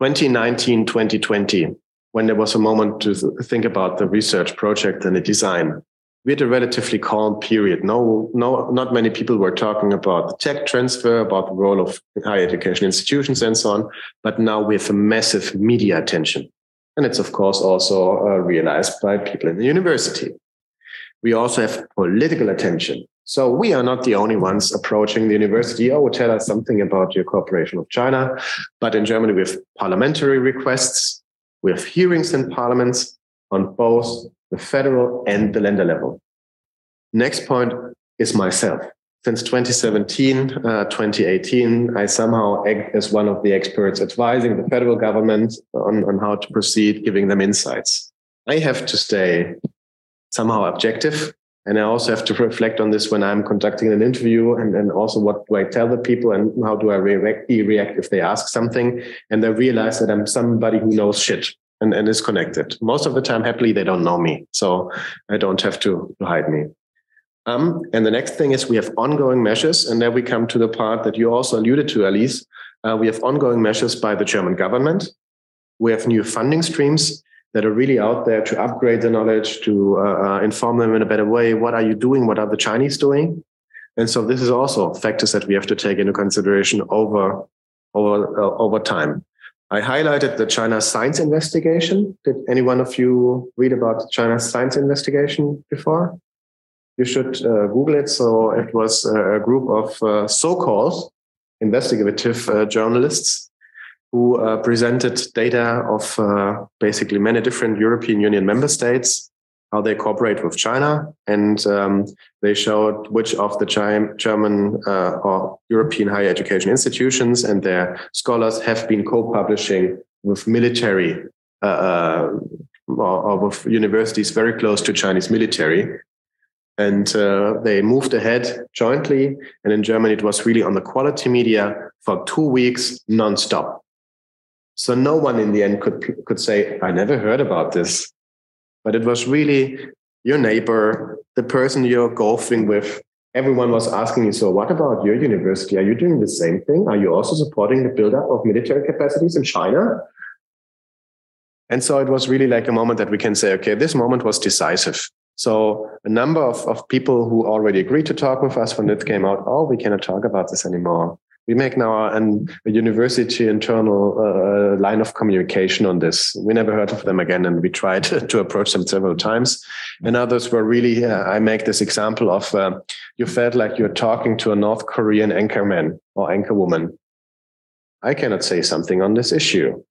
2019, 2020, when there was a moment to think about the research project and the design, we had a relatively calm period. No, no, not many people were talking about the tech transfer, about the role of higher education institutions and so on. But now we have a massive media attention. And it's, of course, also uh, realized by people in the university. We also have political attention. So we are not the only ones approaching the university. Oh, tell us something about your cooperation with China. But in Germany, we have parliamentary requests. We have hearings in parliaments on both the federal and the Länder level. Next point is myself. Since 2017, uh, 2018, I somehow act as one of the experts advising the federal government on, on how to proceed, giving them insights. I have to stay somehow objective and I also have to reflect on this when I'm conducting an interview and, and also what do I tell the people and how do I react, react if they ask something. And they realize that I'm somebody who knows shit and, and is connected. Most of the time, happily, they don't know me. So I don't have to, to hide me. Um, and the next thing is we have ongoing measures. And there we come to the part that you also alluded to, Alice. Uh, we have ongoing measures by the German government. We have new funding streams that are really out there to upgrade the knowledge, to uh, uh, inform them in a better way. What are you doing? What are the Chinese doing? And so this is also factors that we have to take into consideration over over uh, over time. I highlighted the China science investigation. Did any one of you read about China science investigation before? You should uh, Google it. So it was a group of uh, so-called investigative uh, journalists who uh, presented data of uh, basically many different European Union member states, how they cooperate with China, and um, they showed which of the German uh, or European higher education institutions and their scholars have been co-publishing with military uh, uh, or, or, with universities very close to Chinese military. And uh, they moved ahead jointly. And in Germany, it was really on the quality media for two weeks nonstop. So no one in the end could could say, "I never heard about this," but it was really your neighbor, the person you're golfing with. Everyone was asking you, "So what about your university? Are you doing the same thing? Are you also supporting the buildup of military capacities in China?" And so it was really like a moment that we can say, okay, this moment was decisive. So a number of, of people who already agreed to talk with us when it came out, oh, we cannot talk about this anymore. We make now an, a university internal uh, line of communication on this. We never heard of them again, and we tried to approach them several times. And others were really, uh, I make this example of uh, you felt like you're talking to a North Korean anchorman or anchorwoman. I cannot say something on this issue.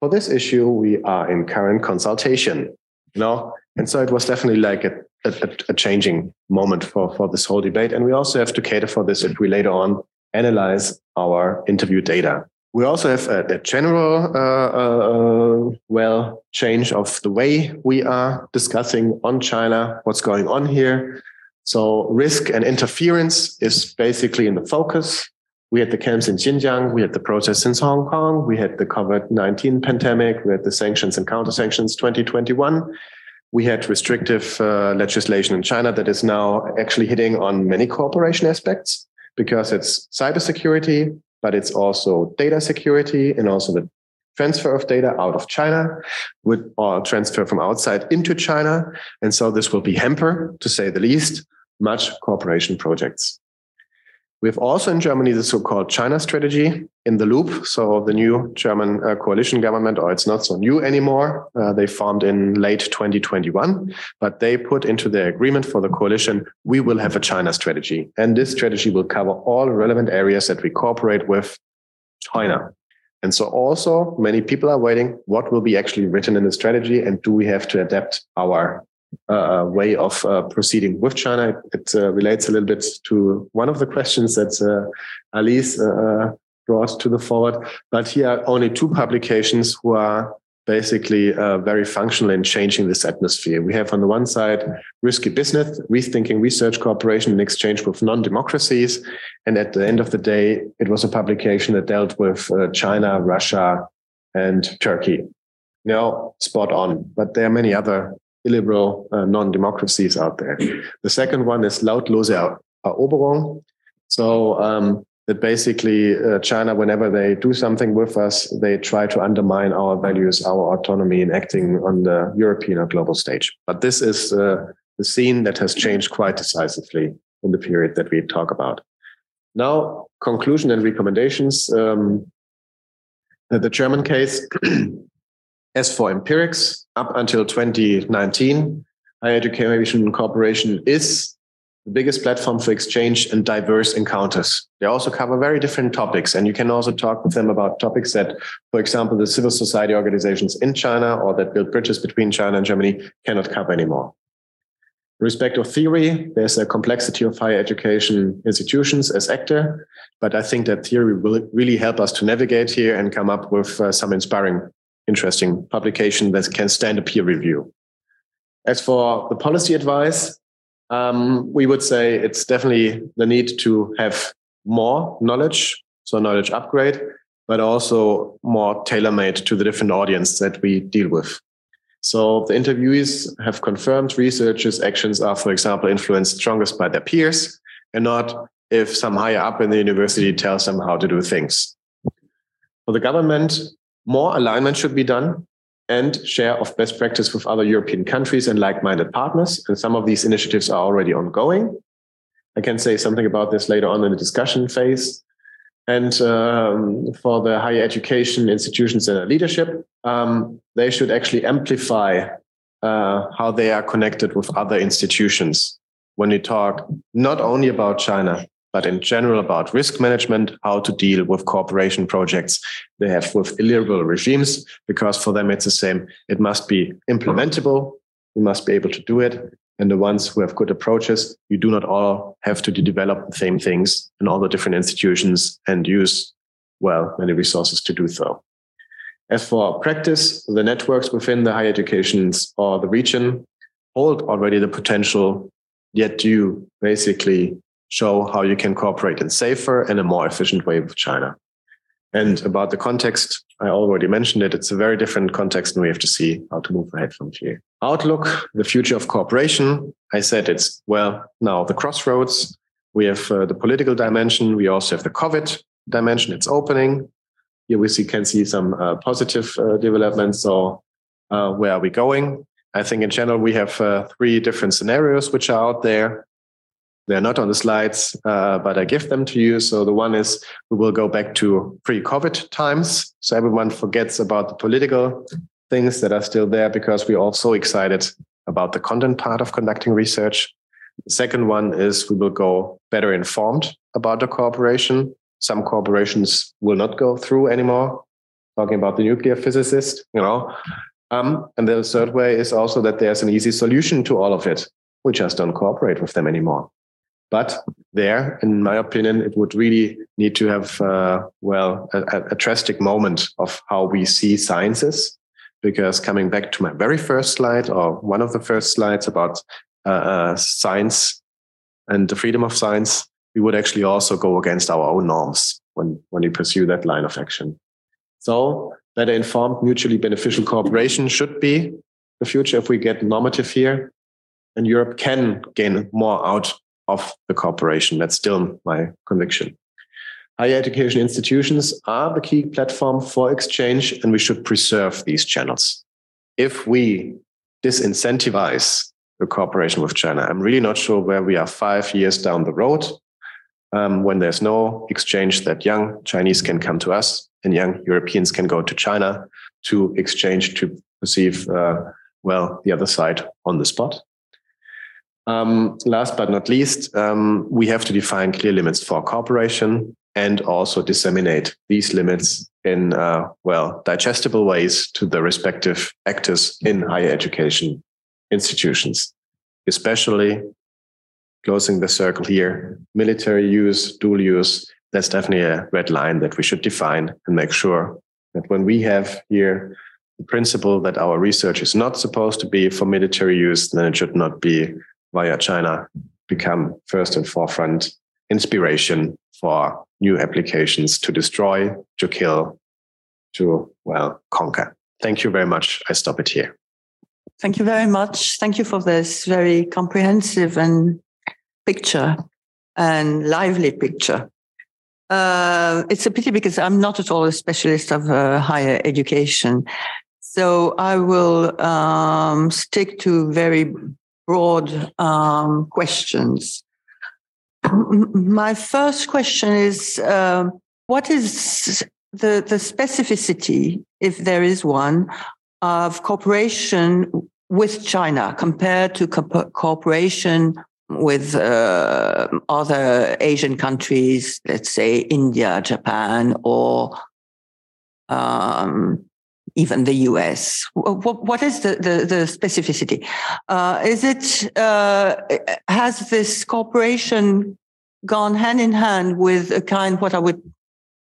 For this issue, we are in current consultation. You know, and so it was definitely like a, a, a, changing moment for, for this whole debate. And we also have to cater for this if we later on analyze our interview data. We also have a, a general, uh, uh, well, change of the way we are discussing on China, what's going on here. So risk and interference is basically in the focus. We had the camps in Xinjiang, we had the protests in Hong Kong, we had the COVID-19 pandemic, we had the sanctions and counter sanctions 2021 we had restrictive uh, legislation in China that is now actually hitting on many cooperation aspects because it's cybersecurity, but it's also data security and also the transfer of data out of China with or transfer from outside into China. And so this will be hamper, to say the least, much cooperation projects. We have also in Germany the so-called China strategy in the loop. So the new German uh, coalition government, or it's not so new anymore. Uh, they formed in late 2021, but they put into their agreement for the coalition, we will have a China strategy. And this strategy will cover all relevant areas that we cooperate with China. And so also many people are waiting, what will be actually written in the strategy? And do we have to adapt our uh, way of uh, proceeding with China. It uh, relates a little bit to one of the questions that uh, Alice uh, brought to the forward. But here are only two publications who are basically uh, very functional in changing this atmosphere. We have on the one side risky business, rethinking research cooperation in exchange with non-democracies. And at the end of the day, it was a publication that dealt with uh, China, Russia, and Turkey. Now, spot on, but there are many other illiberal uh, non-democracies out there. The second one is lautlose Eroberung. So um, that basically uh, China, whenever they do something with us, they try to undermine our values, our autonomy in acting on the European or global stage. But this is uh, the scene that has changed quite decisively in the period that we talk about. Now, conclusion and recommendations. Um, the German case As for empirics, up until 2019, higher education cooperation is the biggest platform for exchange and diverse encounters. They also cover very different topics, and you can also talk with them about topics that, for example, the civil society organizations in China or that build bridges between China and Germany cannot cover anymore. In respect of theory, there's a complexity of higher education institutions as actor, but I think that theory will really help us to navigate here and come up with uh, some inspiring interesting publication that can stand a peer review. As for the policy advice, um, we would say it's definitely the need to have more knowledge, so knowledge upgrade, but also more tailor made to the different audience that we deal with. So the interviewees have confirmed researchers' actions are, for example, influenced strongest by their peers and not if some higher up in the university tells them how to do things. For the government, more alignment should be done and share of best practice with other European countries and like-minded partners. And some of these initiatives are already ongoing. I can say something about this later on in the discussion phase. And um, for the higher education institutions and leadership, um, they should actually amplify uh, how they are connected with other institutions when we talk not only about China, but in general about risk management, how to deal with cooperation projects they have with illiberal regimes, because for them it's the same. It must be implementable. We must be able to do it. And the ones who have good approaches, you do not all have to develop the same things in all the different institutions and use, well, many resources to do so. As for practice, the networks within the higher educations or the region hold already the potential, yet do basically show how you can cooperate in safer and a more efficient way with China. And about the context, I already mentioned it. It's a very different context, and we have to see how to move ahead from here. Outlook, the future of cooperation. I said it's, well, now the crossroads. We have uh, the political dimension. We also have the COVID dimension. It's opening. Here we see, can see some uh, positive uh, developments. So, uh, where are we going? I think in general, we have uh, three different scenarios which are out there. They're not on the slides, uh, but I give them to you. So the one is we will go back to pre-COVID times. So everyone forgets about the political things that are still there because we're all so excited about the content part of conducting research. The second one is we will go better informed about the cooperation. Some corporations will not go through anymore. Talking about the nuclear physicist, you know. Um, and the third way is also that there's an easy solution to all of it. We just don't cooperate with them anymore. But there, in my opinion, it would really need to have, uh, well, a, a, drastic moment of how we see sciences. Because coming back to my very first slide, or one of the first slides about uh, uh, science and the freedom of science, we would actually also go against our own norms when, when we pursue that line of action. So, better informed, mutually beneficial cooperation should be the future if we get normative here. And Europe can gain more out of the cooperation. That's still my conviction. Higher education institutions are the key platform for exchange, and we should preserve these channels. If we disincentivize the cooperation with China, I'm really not sure where we are five years down the road um, when there's no exchange that young Chinese can come to us and young Europeans can go to China to exchange to perceive, uh, well, the other side on the spot. Um, last but not least, um, we have to define clear limits for cooperation and also disseminate these limits in, uh, well, digestible ways to the respective actors in higher education institutions, especially closing the circle here, military use, dual use. That's definitely a red line that we should define and make sure that when we have here the principle that our research is not supposed to be for military use, then it should not be via China become first and forefront inspiration for new applications to destroy, to kill, to, well, conquer. Thank you very much. I stop it here. Thank you very much. Thank you for this very comprehensive and picture and lively picture. Uh, it's a pity because I'm not at all a specialist of uh, higher education. So I will um, stick to very broad um, questions. My first question is uh, what is the, the specificity, if there is one, of cooperation with China compared to co- cooperation with uh, other Asian countries, let's say India, Japan, or um, even the US? What, what is the, the, the specificity? Uh, is it, uh, has this cooperation gone hand in hand with a kind, what I would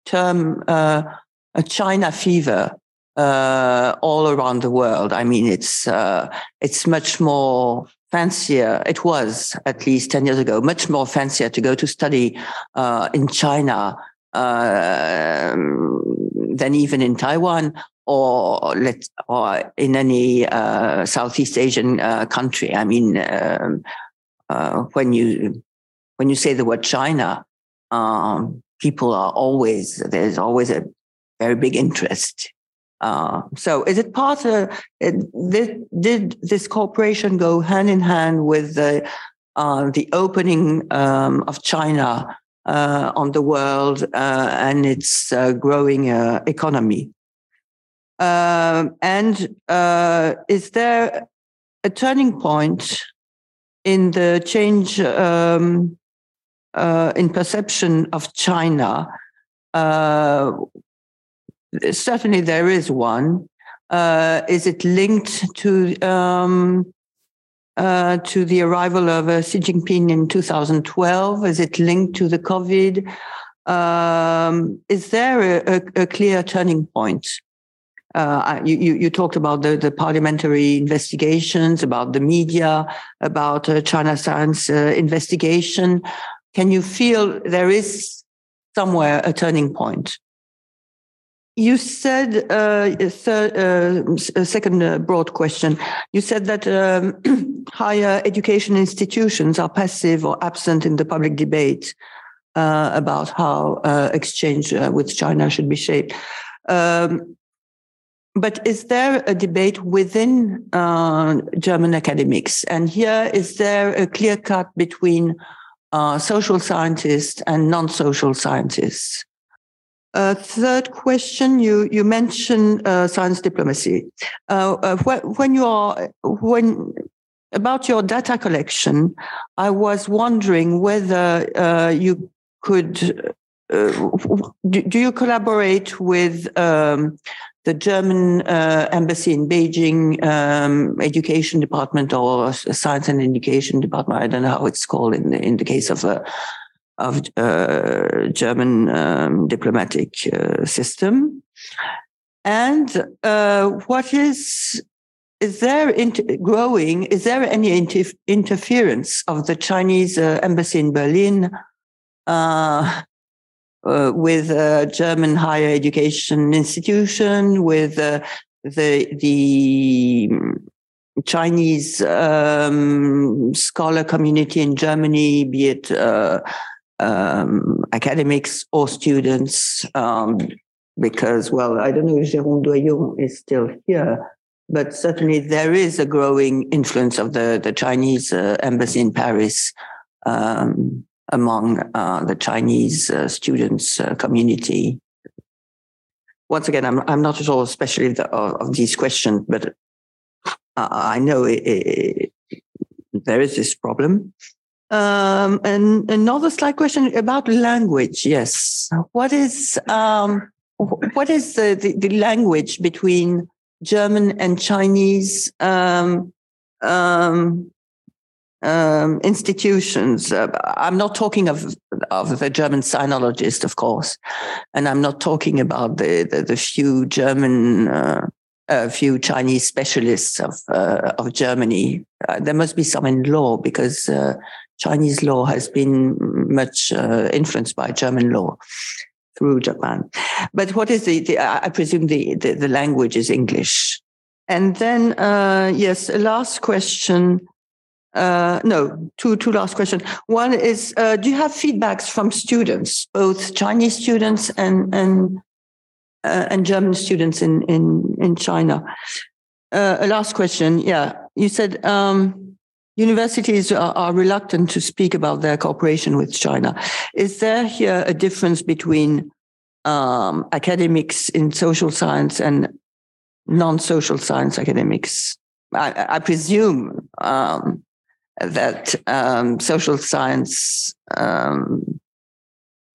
term uh, a China fever uh, all around the world? I mean, it's, uh, it's much more fancier. It was at least 10 years ago, much more fancier to go to study uh, in China um, than even in Taiwan or let or in any uh, Southeast Asian uh, country. I mean, um, uh, when you when you say the word China, um, people are always there's always a very big interest. Uh, so, is it part of did, did this cooperation go hand in hand with the uh, the opening um, of China uh, on the world and its growing economy? Um, and uh, is there a turning point in the change um, uh, in perception of China? Uh, certainly, there is one. Uh, is it linked to um, uh, to the arrival of uh, Xi Jinping in 2012? Is it linked to the COVID? Um, is there a, a, a, clear turning point? Uh, you, you, talked about the, the parliamentary investigations, about the media, about uh, China science uh, investigation. Can you feel there is somewhere a turning point? You said uh, a, third, uh, a second uh, broad question. You said that um, higher education institutions are passive or absent in the public debate uh, about how uh, exchange uh, with China should be shaped. Um, but is there a debate within German academics? And here, is there a clear cut between social scientists and non-social scientists? Uh, third question, you you mentioned uh, science diplomacy. Uh, uh when you are when about your data collection, I was wondering whether uh, you could uh, do, do, you collaborate with um, the German embassy in Beijing um, education department or science and education department? I don't know how it's called in the, in the case of of uh, German um, diplomatic uh, system. And uh, what is is there inter- growing? Is there any inter- interference of the Chinese uh, embassy in Berlin uh, uh, with German higher education institution, with the the Chinese um, scholar community in Germany, be it uh, um, academics or students, um, because, well, I don't know if Jérôme Doyon is still here, but certainly there is a growing influence of the, the Chinese uh, embassy in Paris um, among uh, the Chinese uh, students uh, community. Once again, I'm, I'm not at all a specialist of, of these questions, but I know it, it, there is this problem. Um, and another slight question about language. Yes, what is um, what is the, the, the, language between German and Chinese um, um, um institutions? Uh, I'm not talking of of the German sinologist, of course, and I'm not talking about the the, the few German. Uh, a few Chinese specialists of uh, of Germany. Uh, there must be some in law because uh, Chinese law has been much uh, influenced by German law through Japan. But what is the, the I presume the, the, the, language is English. And then, uh, yes, last question. Uh, no, two, two last questions. One is, uh, do you have feedbacks from students, both Chinese students and, and, uh, and German students in, in, in China? Uh, a last question. Yeah. You said, um, Universities are, are, reluctant to speak about their cooperation with China. Is there here a difference between um, academics in social science and non-social science academics? I, I presume um, that um, social science um,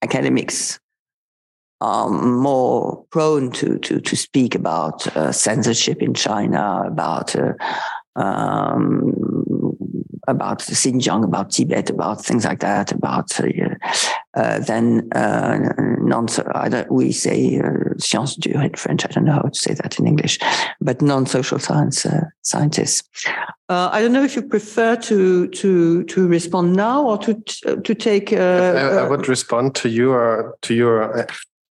academics are more prone to to to speak about uh, censorship in China, about uh, um, about Xinjiang, about Tibet, about things like that, about uh, uh, then uh, non we say uh, sciences dures in French. I don't know how to say that in English, but non-social science uh, scientists. Uh, I don't know if you prefer to to to respond now or to to take. Uh, I, I, would respond to your to your.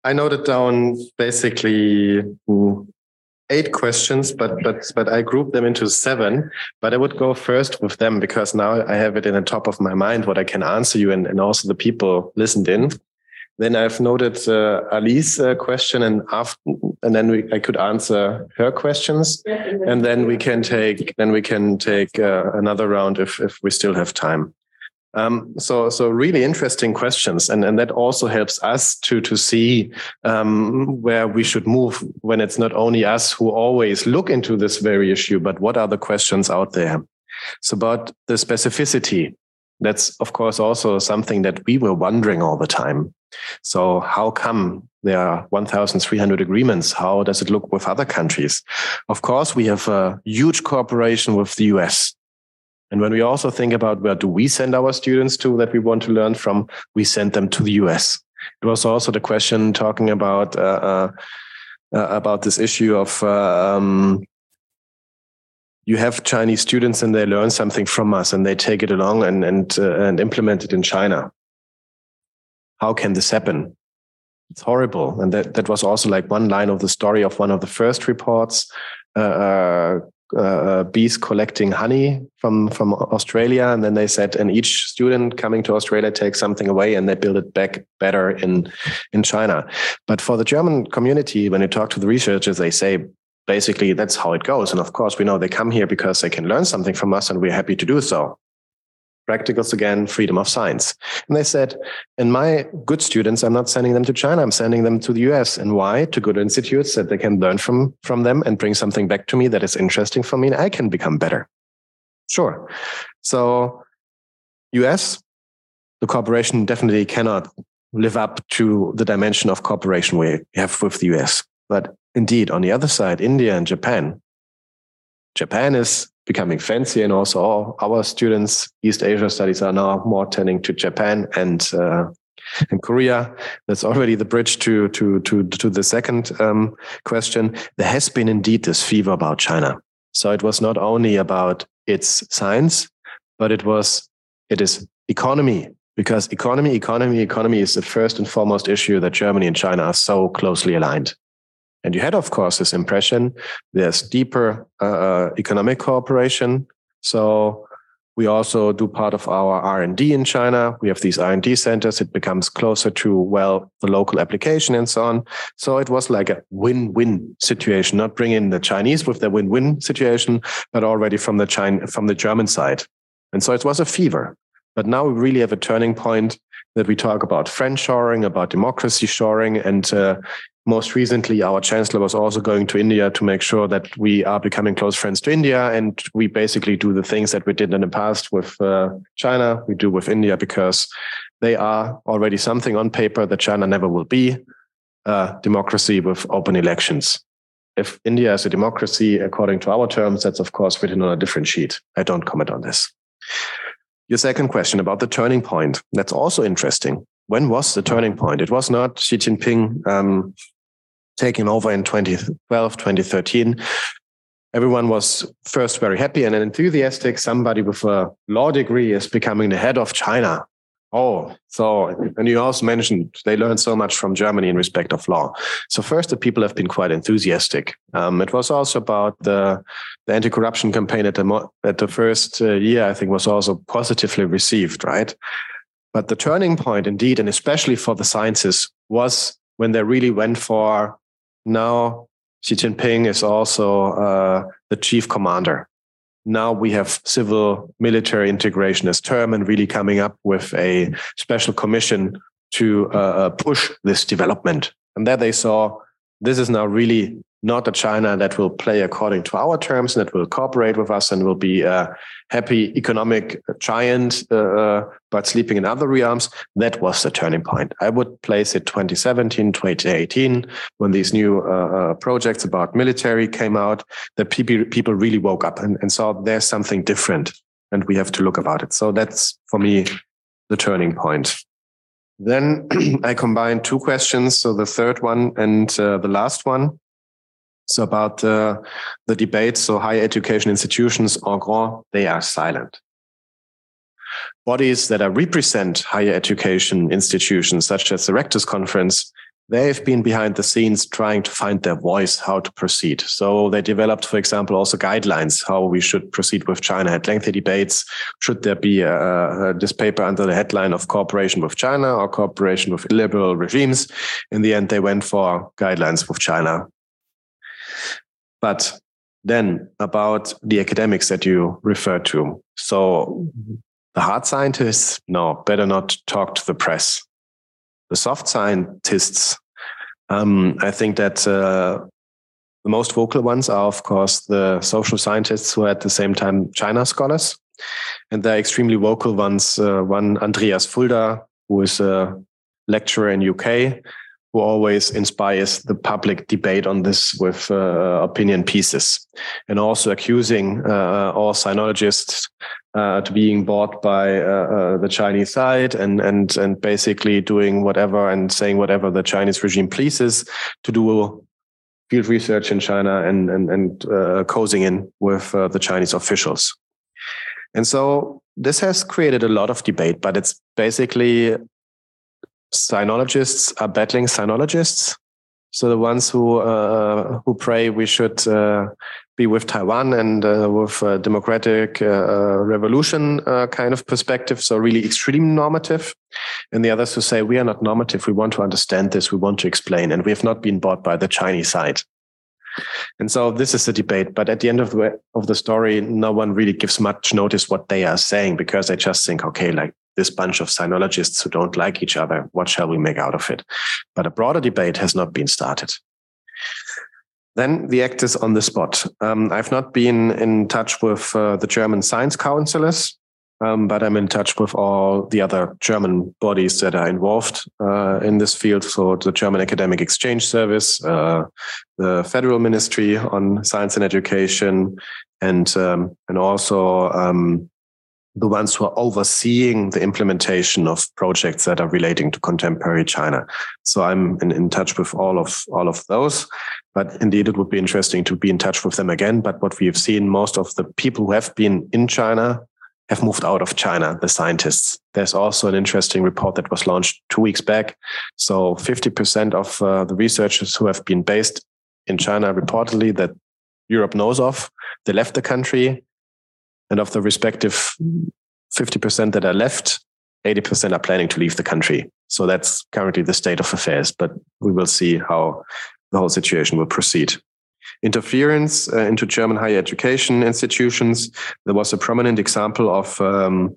I noted down basically mm, eight questions, but but but I grouped them into seven. But I would go first with them because now I have it in the top of my mind what I can answer you and, and also the people listened in. Then I've noted uh, Ali's uh, question, and after, and then we, I could answer her questions, and then we can take then we can take uh, another round if if we still have time. Um, so, so really interesting questions, and and that also helps us to to see um, where we should move when it's not only us who always look into this very issue, but what are the questions out there? So, about the specificity, that's of course also something that we were wondering all the time. So, how come there are 1,300 agreements? How does it look with other countries? Of course, we have a huge cooperation with the US. And when we also think about where do we send our students to that we want to learn from, we send them to the US. It was also the question talking about uh, uh, uh, about this issue of uh, um, you have Chinese students and they learn something from us and they take it along and and uh, and implement it in China. How can this happen? it's horrible. And that, that was also like one line of the story of one of the first reports. Uh, uh, uh, bees collecting honey from from Australia, and then they said, and each student coming to Australia takes something away, and they build it back better in in China. But for the German community, when you talk to the researchers, they say basically that's how it goes. And of course, we know they come here because they can learn something from us, and we're happy to do so practicals again, freedom of science. And they said, in my good students, I'm not sending them to China, I'm sending them to the US. And why? To good institutes that they can learn from, from them and bring something back to me that is interesting for me and I can become better. Sure. So US, the corporation definitely cannot live up to the dimension of cooperation we have with the US. But indeed, on the other side, India and Japan, Japan is becoming fancy and also our students east asia studies are now more tending to japan and uh, and korea. That's already the bridge to to to to the second um, question. There has been indeed this fever about china. So it was not only about its science but it was it is economy because economy economy economy is the first and foremost issue that germany and china are so closely aligned and you had, of course, this impression there's deeper uh, uh economic cooperation. So we also do part of our R&D in China. We have these R&D centers. It becomes closer to, well, the local application and so on. So it was like a win-win situation, not bringing the Chinese with their win-win situation, but already from the China, from the German side. And so it was a fever. But now we really have a turning point that we talk about friend shoring, about democracy shoring, and uh, most recently, our chancellor was also going to India to make sure that we are becoming close friends to India. And we basically do the things that we did in the past with uh, China, we do with India because they are already something on paper that China never will be a democracy with open elections. If India is a democracy according to our terms, that's of course written on a different sheet. I don't comment on this. Your second question about the turning point. That's also interesting. When was the turning point? It was not Xi Jinping um, taking over in 2012, 2013, everyone was first very happy and enthusiastic. Somebody with a law degree is becoming the head of China. Oh, so, and you also mentioned they learned so much from Germany in respect of law. So, first, the people have been quite enthusiastic. Um, it was also about the, the anti corruption campaign at the, at the first uh, year, I think, was also positively received, right? But the turning point, indeed, and especially for the sciences, was when they really went for now Xi Jinping is also uh, the chief commander. Now we have civil military integration as term and really coming up with a special commission to uh, uh push this development. And there they saw this is now really not a China that will play according to our terms and that will cooperate with us and will be a happy economic giant, uh, uh, but sleeping in other realms. That was the turning point. I would place it 2017, 2018, when these new uh, uh, projects about military came out, that people, people really woke up and, and saw there's something different and we have to look about it. So that's for me the turning point. Then I combined two questions. So the third one and uh, the last one. So about uh, the debate, so higher education institutions, en grand, they are silent. Bodies that are represent higher education institutions, such as the Rectors Conference, they've been behind the scenes trying to find their voice, how to proceed. So they developed, for example, also guidelines how we should proceed with China. Had lengthy debates. Should there be a, a, this paper under the headline of cooperation with China or cooperation with illiberal regimes? In the end, they went for guidelines with China. But then about the academics that you referred to. So the hard scientists, no, better not talk to the press. The soft scientists, um, I think that uh, the most vocal ones are, of course, the social scientists who are at the same time China scholars. And they're extremely vocal ones. Uh, one, Andreas Fulda, who is a lecturer in UK, who always inspires the public debate on this with uh, opinion pieces, and also accusing uh, all sinologists uh, to being bought by uh, uh, the Chinese side and and and basically doing whatever and saying whatever the Chinese regime pleases to do field research in China and and and uh, cozying in with the Chinese officials. And so this has created a lot of debate, but it's basically sinologists are battling sinologists. So the ones who uh, who pray we should uh, be with Taiwan and uh, with a democratic uh, revolution uh, kind of perspective, so really extreme normative, and the others who say we are not normative, we want to understand this, we want to explain, and we have not been bought by the Chinese side. And so this is the debate. But at the end of the of the story, no one really gives much notice what they are saying because they just think, okay, like this bunch of sinologists who don't like each other, what shall we make out of it? But a broader debate has not been started. Then the act is on the spot. Um, I've not been in touch with uh, the German science counselors, um, but I'm in touch with all the other German bodies that are involved uh, in this field. So the German Academic Exchange Service, uh, the Federal Ministry on Science and Education, and um, and also um, the ones who are overseeing the implementation of projects that are relating to contemporary China. So I'm in, in touch with all of all of those. But indeed, it would be interesting to be in touch with them again. But what we have seen, most of the people who have been in China have moved out of China, the scientists. There's also an interesting report that was launched two weeks back. So 50% of uh, the researchers who have been based in China reportedly that Europe knows of, they left the country and of the respective 50% that are left, 80% are planning to leave the country. So that's currently the state of affairs, but we will see how the whole situation will proceed. Interference uh, into German higher education institutions. There was a prominent example of um,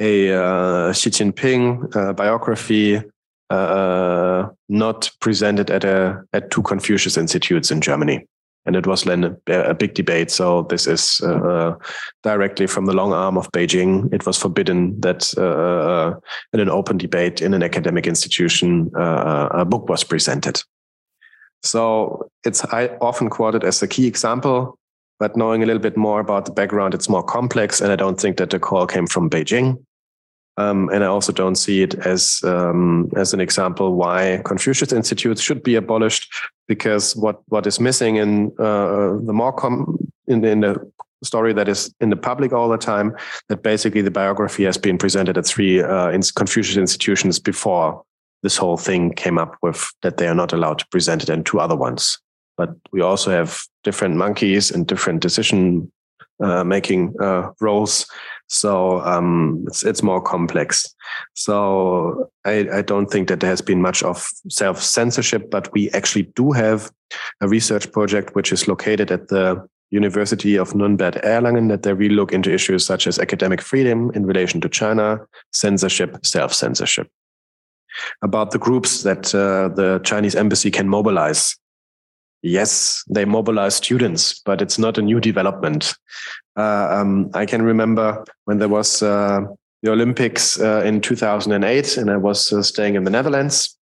a uh, Xi Jinping uh, biography uh, not presented at a at two Confucius institutes in Germany and it was then a, a big debate. So this is uh, directly from the long arm of Beijing. It was forbidden that uh, uh in an open debate in an academic institution uh, a book was presented. So it's often quoted as a key example, but knowing a little bit more about the background, it's more complex. And I don't think that the call came from Beijing. Um, and I also don't see it as um, as an example why Confucius institutes should be abolished, because what what is missing in uh, the more com- in, in the story that is in the public all the time, that basically the biography has been presented at three uh, in Confucius institutions before this whole thing came up with that they are not allowed to present it and two other ones. But we also have different monkeys and different decision uh, making uh, roles so um, it's it's more complex. So I, I don't think that there has been much of self censorship, but we actually do have a research project which is located at the University of Nuremberg Erlangen that they really look into issues such as academic freedom in relation to China, censorship, self censorship. About the groups that uh, the Chinese embassy can mobilize yes, they mobilize students, but it's not a new development. Uh, um, I can remember when there was uh, the Olympics uh, in 2008, and I was uh, staying in the Netherlands,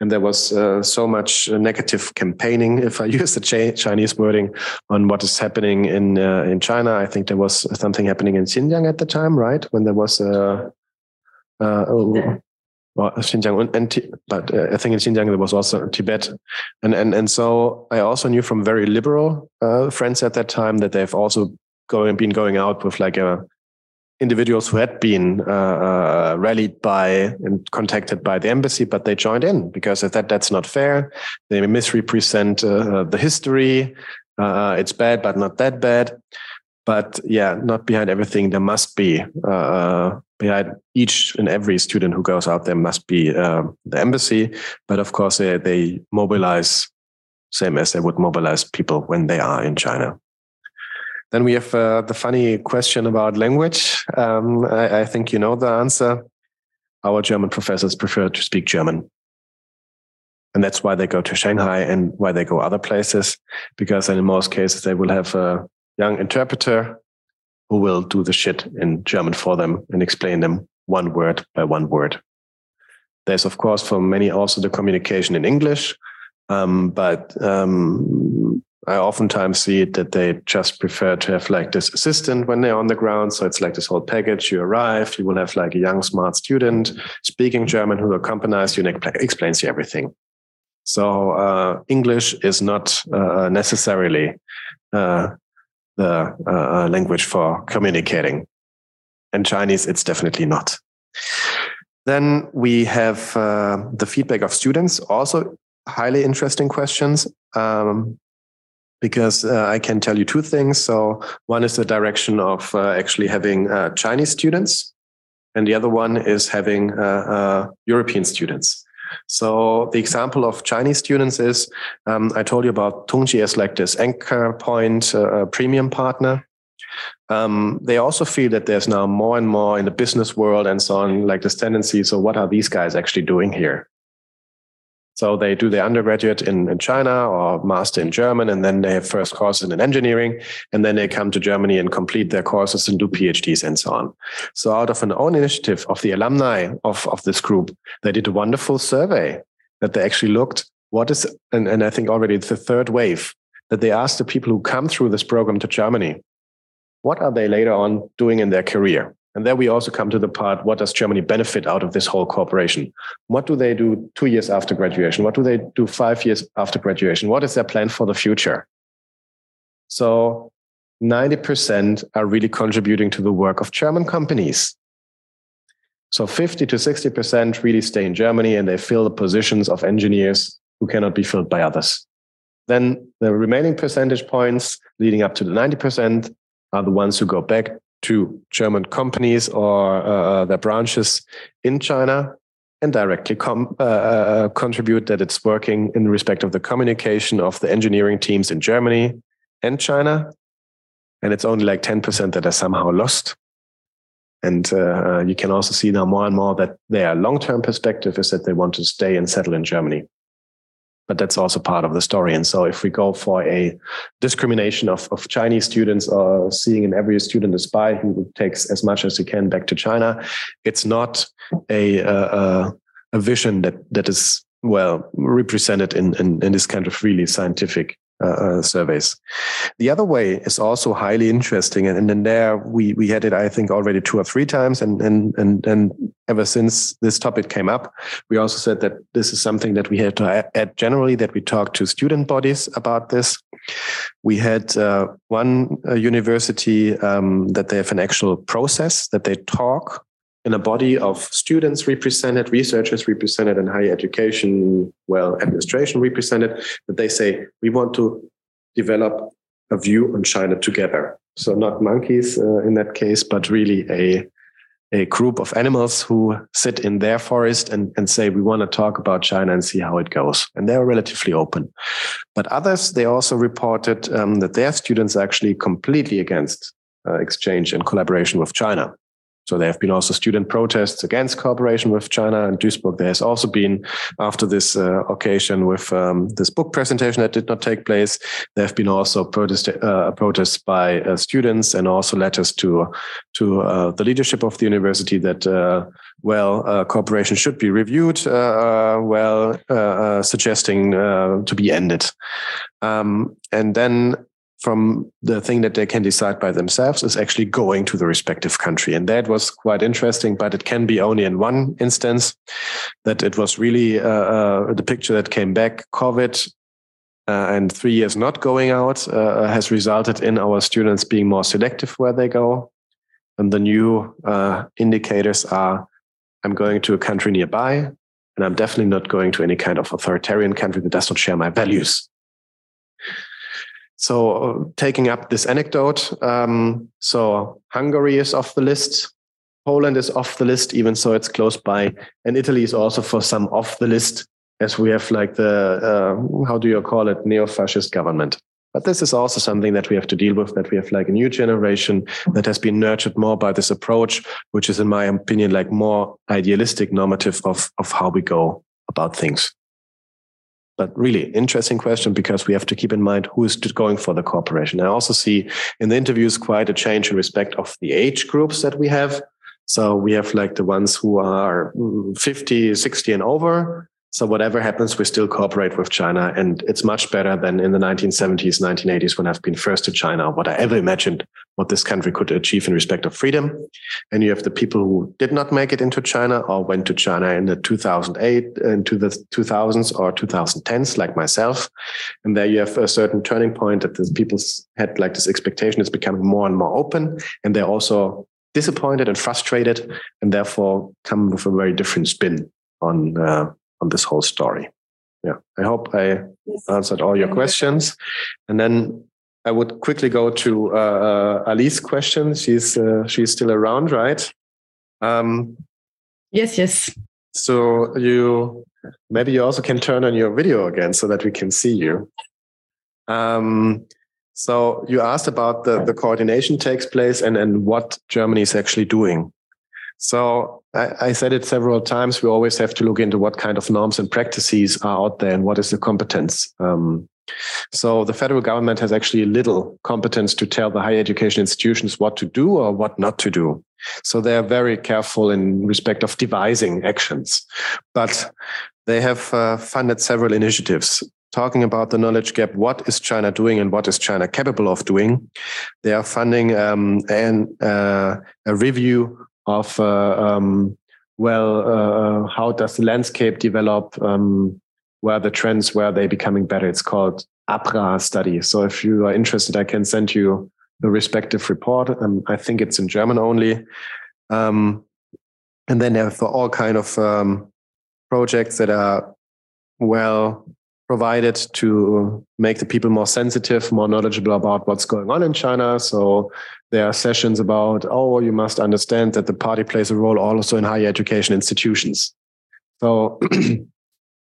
and there was uh, so much negative campaigning, if I use the Chinese wording, on what is happening in uh, in China. I think there was something happening in Xinjiang at the time, right? When there was a oh, well, Xinjiang and but uh, I think in Xinjiang there was also Tibet, and and and so I also knew from very liberal uh, friends at that time that they've also going been going out with like a uh, individuals who had been uh, uh, rallied by and contacted by the embassy, but they joined in because that that's not fair. They misrepresent uh, the history. it's bad, but not that bad. But yeah, not behind everything. There must be behind each and every student who goes out there must be uh, the embassy. But of course, they, they mobilize same as they would mobilize people when they are in China. Then we have uh, the funny question about language. Um, I, I, think you know the answer. Our German professors prefer to speak German. And that's why they go to Shanghai and why they go other places, because in most cases they will have a young interpreter who will do the shit in German for them and explain them one word by one word. There's, of course, for many also the communication in English, um, but um, I oftentimes see that they just prefer to have like this assistant when they're on the ground. So it's like this whole package. You arrive, you will have like a young, smart student speaking German who accompanies you and explains you everything. So uh, English is not uh, necessarily uh, the uh, uh, language for communicating. And Chinese, it's definitely not. Then we have uh, the feedback of students, also highly interesting questions. Um, because uh, I can tell you two things. So, one is the direction of uh, actually having uh, Chinese students, and the other one is having European students. So, the example of Chinese students is um, I told you about Tongji as like this anchor point uh, premium partner. Um, they also feel that there's now more and more in the business world and so on, like this tendency. So, what are these guys actually doing here? So they do their undergraduate in, in China or master in German, and then they have first courses in engineering, and then they come to Germany and complete their courses and do PhDs and so on. So out of an own initiative of the alumni of, of this group, they did a wonderful survey that they actually looked what is, and, and I think already the third wave, that they asked the people who come through this program to Germany, what are they later on doing in their career? And there we also come to the part what does Germany benefit out of this whole cooperation? What do they do two years after graduation? What do they do five years after graduation? What is their plan for the future? So 90% are really contributing to the work of German companies. So 50 to 60% really stay in Germany and they fill the positions of engineers who cannot be filled by others. Then the remaining percentage points leading up to the 90% are the ones who go back to German companies or uh, uh, their branches in China and directly com- uh, uh, contribute that it's working in respect of the communication of the engineering teams in Germany and China. And it's only like 10% that are somehow lost. And uh, you can also see now more and more that their long term perspective is that they want to stay and settle in Germany but that's also part of the story. And so if we go for a discrimination of, of Chinese students or seeing in every student a spy who takes as much as he can back to China, it's not a, a, a vision that, that is well represented in, in, in this kind of really scientific uh, uh, surveys. The other way is also highly interesting, and, and then there we we had it I think already two or three times, and and and and ever since this topic came up, we also said that this is something that we had to add generally that we talk to student bodies about this. We had uh, one uh, university um, that they have an actual process that they talk in a body of students represented, researchers represented, and higher education, well, administration represented, that they say, we want to develop a view on China together. So not monkeys uh, in that case, but really a, a group of animals who sit in their forest and, and say, we want to talk about China and see how it goes. And they're relatively open. But others, they also reported um, that their students are actually completely against uh, exchange and collaboration with China. So there have been also student protests against cooperation with China and Duisburg. There has also been, after this uh, occasion with um, this book presentation that did not take place, there have been also protest, uh, protests by uh, students and also letters to to uh, the leadership of the university that uh, well uh, cooperation should be reviewed. well, suggesting to be ended. Um, and then from the thing that they can decide by themselves is actually going to the respective country. And that was quite interesting, but it can be only in one instance that it was really uh, uh, the picture that came back. COVID uh, and three years not going out uh, has resulted in our students being more selective where they go. And the new uh, indicators are I'm going to a country nearby, and I'm definitely not going to any kind of authoritarian country that does not share my values. So, taking up this anecdote, um, so Hungary is off the list, Poland is off the list, even so it's close by, and Italy is also for some off the list, as we have like the uh, how do you call it, neo-fascist government. But this is also something that we have to deal with. That we have like a new generation that has been nurtured more by this approach, which is, in my opinion, like more idealistic, normative of of how we go about things. But really interesting question because we have to keep in mind who is going for the cooperation. I also see in the interviews quite a change in respect of the age groups that we have. So we have like the ones who are mm, 50, 60 and over. So whatever happens, we still cooperate with China. And it's much better than in the 1970s, 1980s, when I've been first to China, what I ever imagined what this country could achieve in respect of freedom. And you have the people who did not make it into China or went to China in the 2008, into the 2000s or 2010s, like myself. And there you have a certain turning point that the people had like this expectation is becoming more and more open. And they're also disappointed and frustrated, and therefore come with a very different spin on uh, on this whole story. Yeah, I hope I answered all your questions, and then I would quickly go to uh, uh, Alice's question. She's uh, she's still around, right? Um, yes, yes. So you maybe you also can turn on your video again so that we can see you. Um, so you asked about the, the coordination takes place and, and what Germany is actually doing. So I, I, said it several times. We always have to look into what kind of norms and practices are out there and what is the competence. Um, so the federal government has actually little competence to tell the higher education institutions what to do or what not to do. So they are very careful in respect of devising actions. But they have uh, funded several initiatives talking about the knowledge gap. What is China doing and what is China capable of doing? They are funding um, an, uh, a review of, uh, um, well, uh, how does the landscape develop? Um, where the trends, where they becoming better? It's called APRA study. So if you are interested, I can send you the respective report. Um, I think it's in German only. Um, and then they have all kind of um, projects that are well provided to make the people more sensitive, more knowledgeable about what's going on in China. So there are sessions about, oh, you must understand that the party plays a role also in higher education institutions. So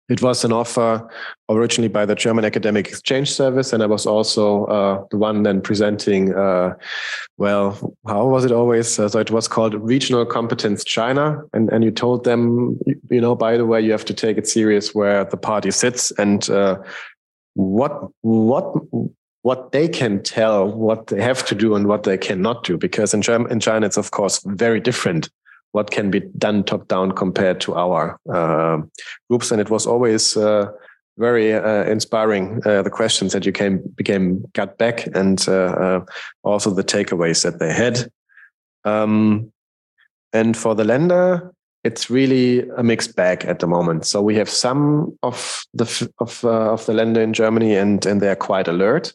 It was an offer originally by the German Academic Exchange Service, and I was also uh, the one then presenting. Uh, well, how was it always? Uh, so it was called Regional Competence China, and and you told them, you know, by the way, you have to take it serious where the party sits and uh, what what what they can tell, what they have to do, and what they cannot do. Because in, Germ- in China, it's of course very different what can be done top down compared to our uh, groups. And it was always uh, very uh, inspiring uh, the questions that you came became got back and uh, uh, also the takeaways that they had. Um, and for the Länder, it's really a mixed bag at the moment. So we have some of the of of the Länder in Germany, and and they are quite alert,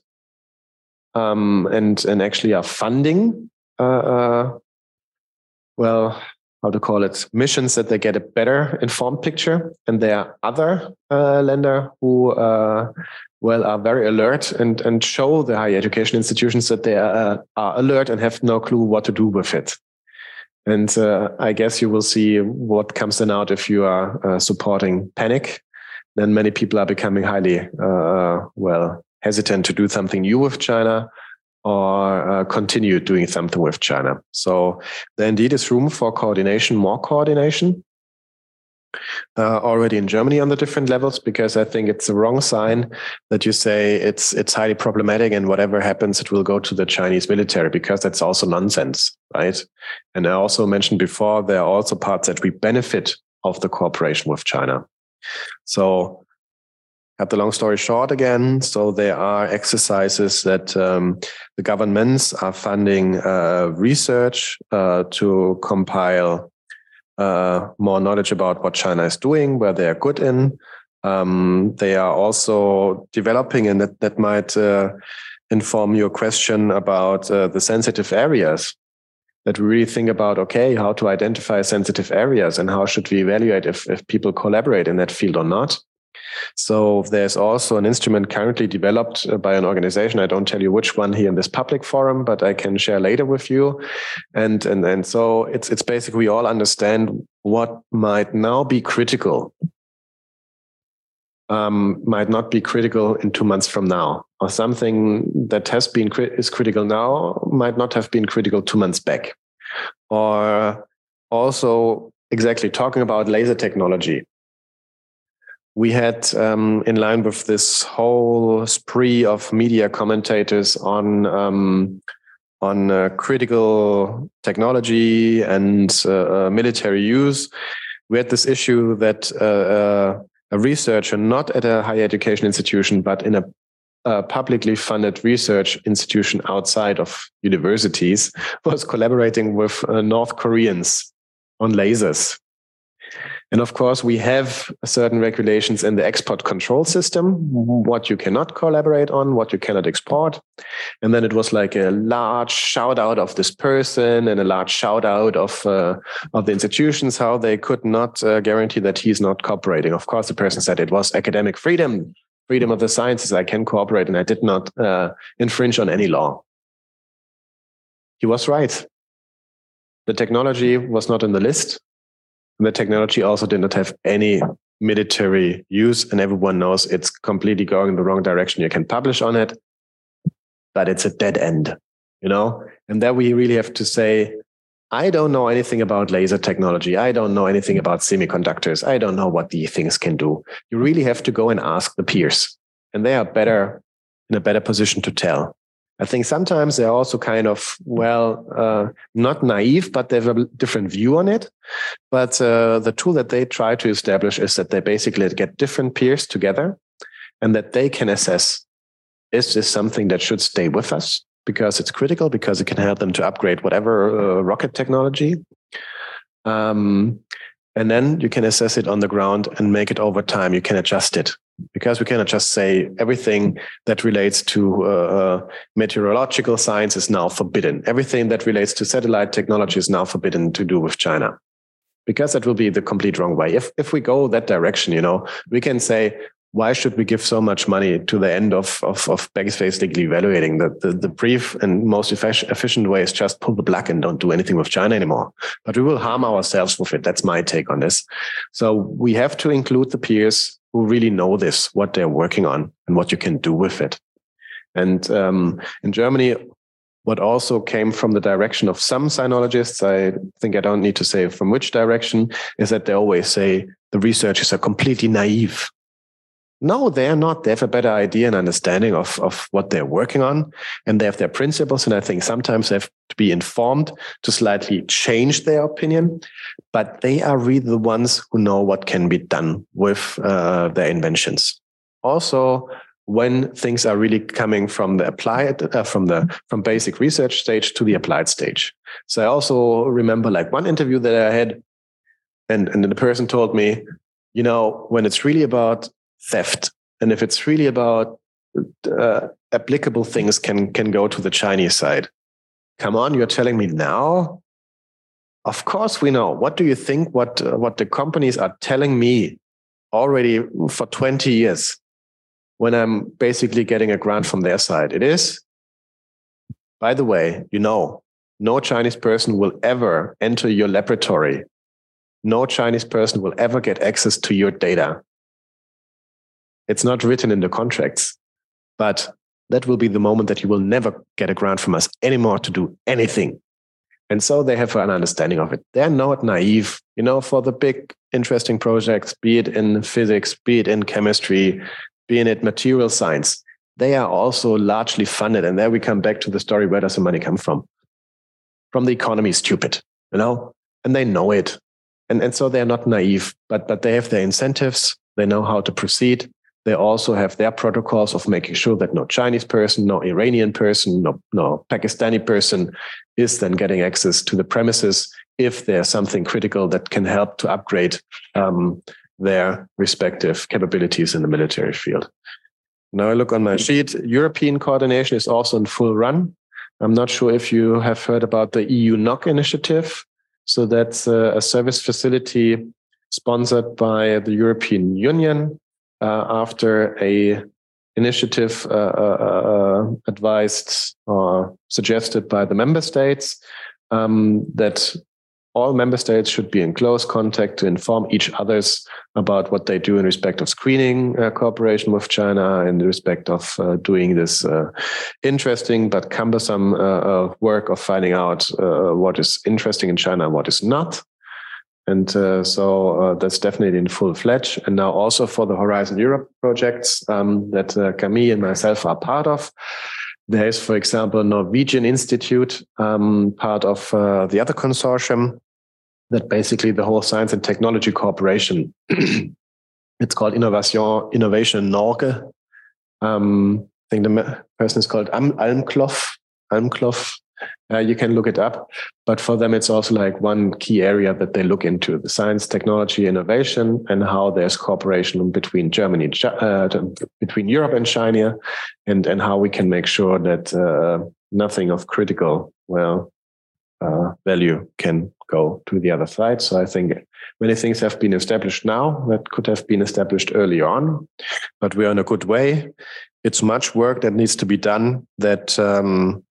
um, and and actually are funding. well, how to call it missions that they get a better informed picture and there are other uh, Länder who uh, well are very alert and and show the higher education institutions that they are, uh, are alert and have no clue what to do with it and uh, i guess you will see what comes then out if you are uh, supporting panic then many people are becoming highly uh, well hesitant to do something new with china or uh, continue doing something with China. So there indeed is room for coordination, more coordination. Uh, already in Germany on the different levels, because I think it's the wrong sign that you say it's it's highly problematic and whatever happens, it will go to the Chinese military, because that's also nonsense, right? And I also mentioned before there are also parts that we benefit of the cooperation with China. So cut the long story short again. So there are exercises that um, the governments are funding uh, research uh, to compile uh, more knowledge about what China is doing, where they are good in. Um, they are also developing, and that, that might uh, inform your question about uh, the sensitive areas. That we really think about, okay, how to identify sensitive areas and how should we evaluate if, if people collaborate in that field or not. So there's also an instrument currently developed uh, by an organization. I don't tell you which one here in this public forum, but I can share later with you. And and and so it's it's basically we all understand what might now be critical. Um, might not be critical in two months from now, or something that has been is critical now might not have been critical two months back, or also exactly talking about laser technology we had, um, in line with this whole spree of media commentators on um, on uh, critical technology and uh, uh, military use, we had this issue that uh, uh, a researcher, not at a higher education institution, but in a, a publicly funded research institution outside of universities, was collaborating with uh, North Koreans on lasers And of course, we have certain regulations in the export control system, mm-hmm. what you cannot collaborate on, what you cannot export. And then it was like a large shout out of this person and a large shout out of, uh, of the institutions, how they could not uh, guarantee that he's not cooperating. Of course, the person said it was academic freedom, freedom of the sciences. I can cooperate and I did not uh, infringe on any law. He was right. The technology was not in the list the technology also did not have any military use, and everyone knows it's completely going in the wrong direction. You can publish on it, but it's a dead end, you know? And there we really have to say, I don't know anything about laser technology. I don't know anything about semiconductors. I don't know what these things can do. You really have to go and ask the peers, and they are better in a better position to tell. I think sometimes they're also kind of, well, uh, not naive, but they have a different view on it. But uh, the tool that they try to establish is that they basically get different peers together and that they can assess is this something that should stay with us because it's critical, because it can help them to upgrade whatever uh, rocket technology. Um, and then you can assess it on the ground and make it over time. You can adjust it because we cannot just say everything that relates to uh, uh, meteorological science is now forbidden. Everything that relates to satellite technology is now forbidden to do with China. Because that will be the complete wrong way. If if we go that direction, you know, we can say, why should we give so much money to the end of of, of basically evaluating that the, the brief and most efficient way is just pull the plug and don't do anything with China anymore. But we will harm ourselves with it. That's my take on this. So we have to include the peers who really know this, what they're working on, and what you can do with it. And um, in Germany, what also came from the direction of some sinologists, I think I don't need to say from which direction, is that they always say the researchers are completely naive. No, they're not. They have a better idea and understanding of, of what they're working on, and they have their principles. And I think sometimes they have to be informed to slightly change their opinion, but they are really the ones who know what can be done with uh, their inventions. Also, when things are really coming from the applied uh, from the from basic research stage to the applied stage so i also remember like one interview that i had and and the person told me you know when it's really about theft. And if it's really about uh, applicable things can can go to the Chinese side. Come on, you're telling me now? Of course we know. What do you think? What uh, what the companies are telling me already for 20 years when I'm basically getting a grant from their side? It is. By the way, you know, no Chinese person will ever enter your laboratory. No Chinese person will ever get access to your data. It's not written in the contracts, but that will be the moment that you will never get a grant from us anymore to do anything. And so they have an understanding of it. They're not naive, you know, for the big, interesting projects, be it in physics, be it in chemistry, be it material science. They are also largely funded. And there we come back to the story where does the money come from? From the economy, stupid, you know, and they know it. And, and so they're not naive, but, but they have their incentives. They know how to proceed. They also have their protocols of making sure that no Chinese person, no Iranian person, no, no Pakistani person is then getting access to the premises if there's something critical that can help to upgrade um, their respective capabilities in the military field. Now I look on my sheet. European coordination is also in full run. I'm not sure if you have heard about the EU NOC initiative. So that's a, a service facility sponsored by the European Union after a initiative uh, uh, advised or suggested by the member states um, that all member states should be in close contact to inform each others about what they do in respect of screening uh, cooperation with China, in respect of uh, doing this uh, interesting but cumbersome work of finding out what is interesting in China and what is not. And uh, so uh, that's definitely in full fledged. And now also for the Horizon Europe projects um, that uh, Camille and myself are part of. There is, for example, Norwegian Institute, um, part of uh, the other consortium, that basically the whole science and technology cooperation. it's called Innovation Innovation Norge. Um, I think the person is called Almklof. Almklof Uh, you can look it up, but for them, it's also like one key area that they look into the science, technology, innovation, and how there's cooperation between Germany, uh, between Europe and China, and and how we can make sure that uh, nothing of critical well uh, value can go to the other side. So I think many things have been established now that could have been established earlier on, but we're in a good way. It's much work that needs to be done. That um,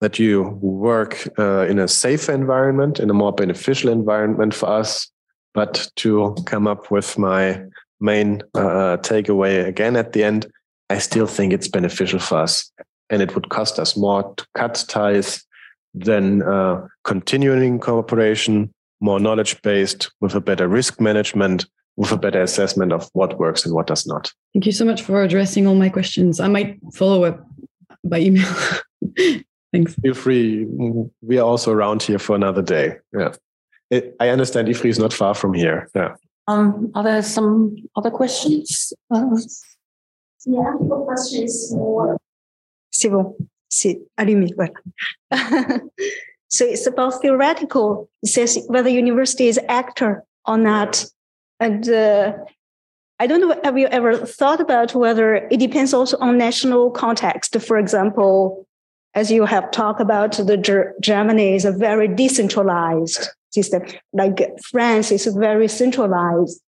that you work uh, in a safer environment, in a more beneficial environment for us. But to come up with my main uh, takeaway again at the end, I still think it's beneficial for us. And it would cost us more to cut ties than uh, continuing cooperation, more knowledge based, with a better risk management, with a better assessment of what works and what does not. Thank you so much for addressing all my questions. I might follow up by email. Thanks. Feel free. We are also around here for another day. Yeah. It, I understand IFRI is not far from here. Yeah. Um, are there some other questions? Uh, yeah, the question is more. C'est bon, c'est allumé, voilà. so it's about theoretical. It says whether university is actor or not. And uh, I don't know, have you ever thought about whether it depends also on national context? For example, as you have talked about, the Ger- Germany is a very decentralized system. Like France is very centralized.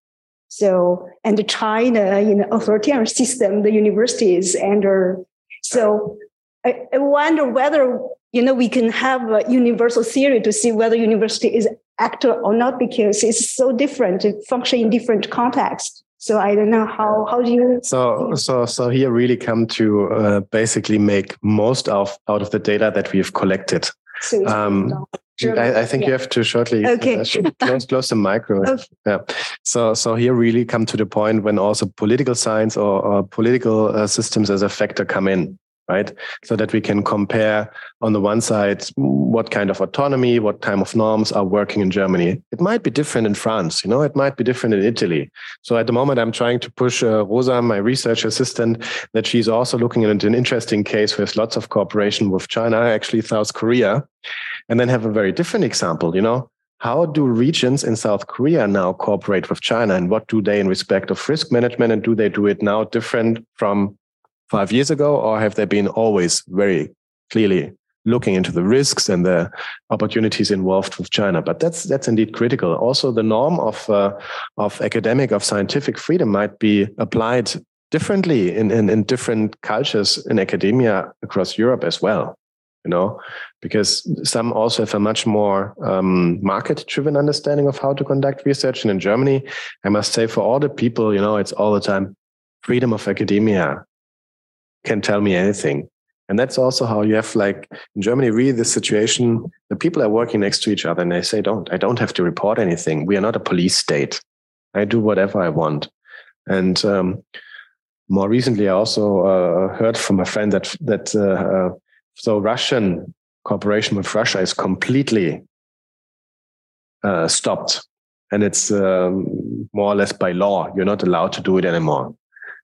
So, and China in an authoritarian system, the universities under. So, I, I wonder whether you know we can have a universal theory to see whether university is actor or not because it's so different. It function in different contexts. So I don't know how how do you. So so so here really come to uh, basically make most of out of the data that we've collected. So um, I, I, think yeah. you have to shortly okay. uh, close, close the micro. Okay. Yeah. So so here really come to the point when also political science or, or political uh, systems as a factor come in right? So that we can compare on the one side what kind of autonomy, what kind of norms are working in Germany. It might be different in France, you know, it might be different in Italy. So at the moment, I'm trying to push uh, Rosa, my research assistant, that she's also looking at an interesting case with lots of cooperation with China, actually South Korea, and then have a very different example, you know. How do regions in South Korea now cooperate with China and what do they in respect of risk management and do they do it now different from five years ago, or have they been always very clearly looking into the risks and the opportunities involved with China? But that's that's indeed critical. Also, the norm of uh, of academic of scientific freedom might be applied differently in, in in different cultures in academia across Europe as well. You know, because some also have a much more um, market-driven understanding of how to conduct research. And in Germany, I must say, for all the people, you know, it's all the time freedom of academia can tell me anything. And that's also how you have like in Germany, really the situation, the people are working next to each other and they say, don't, I don't have to report anything. We are not a police state. I do whatever I want. And um, more recently, I also uh, heard from a friend that, that uh, uh, so Russian cooperation with Russia is completely uh, stopped. And it's um, more or less by law. You're not allowed to do it anymore.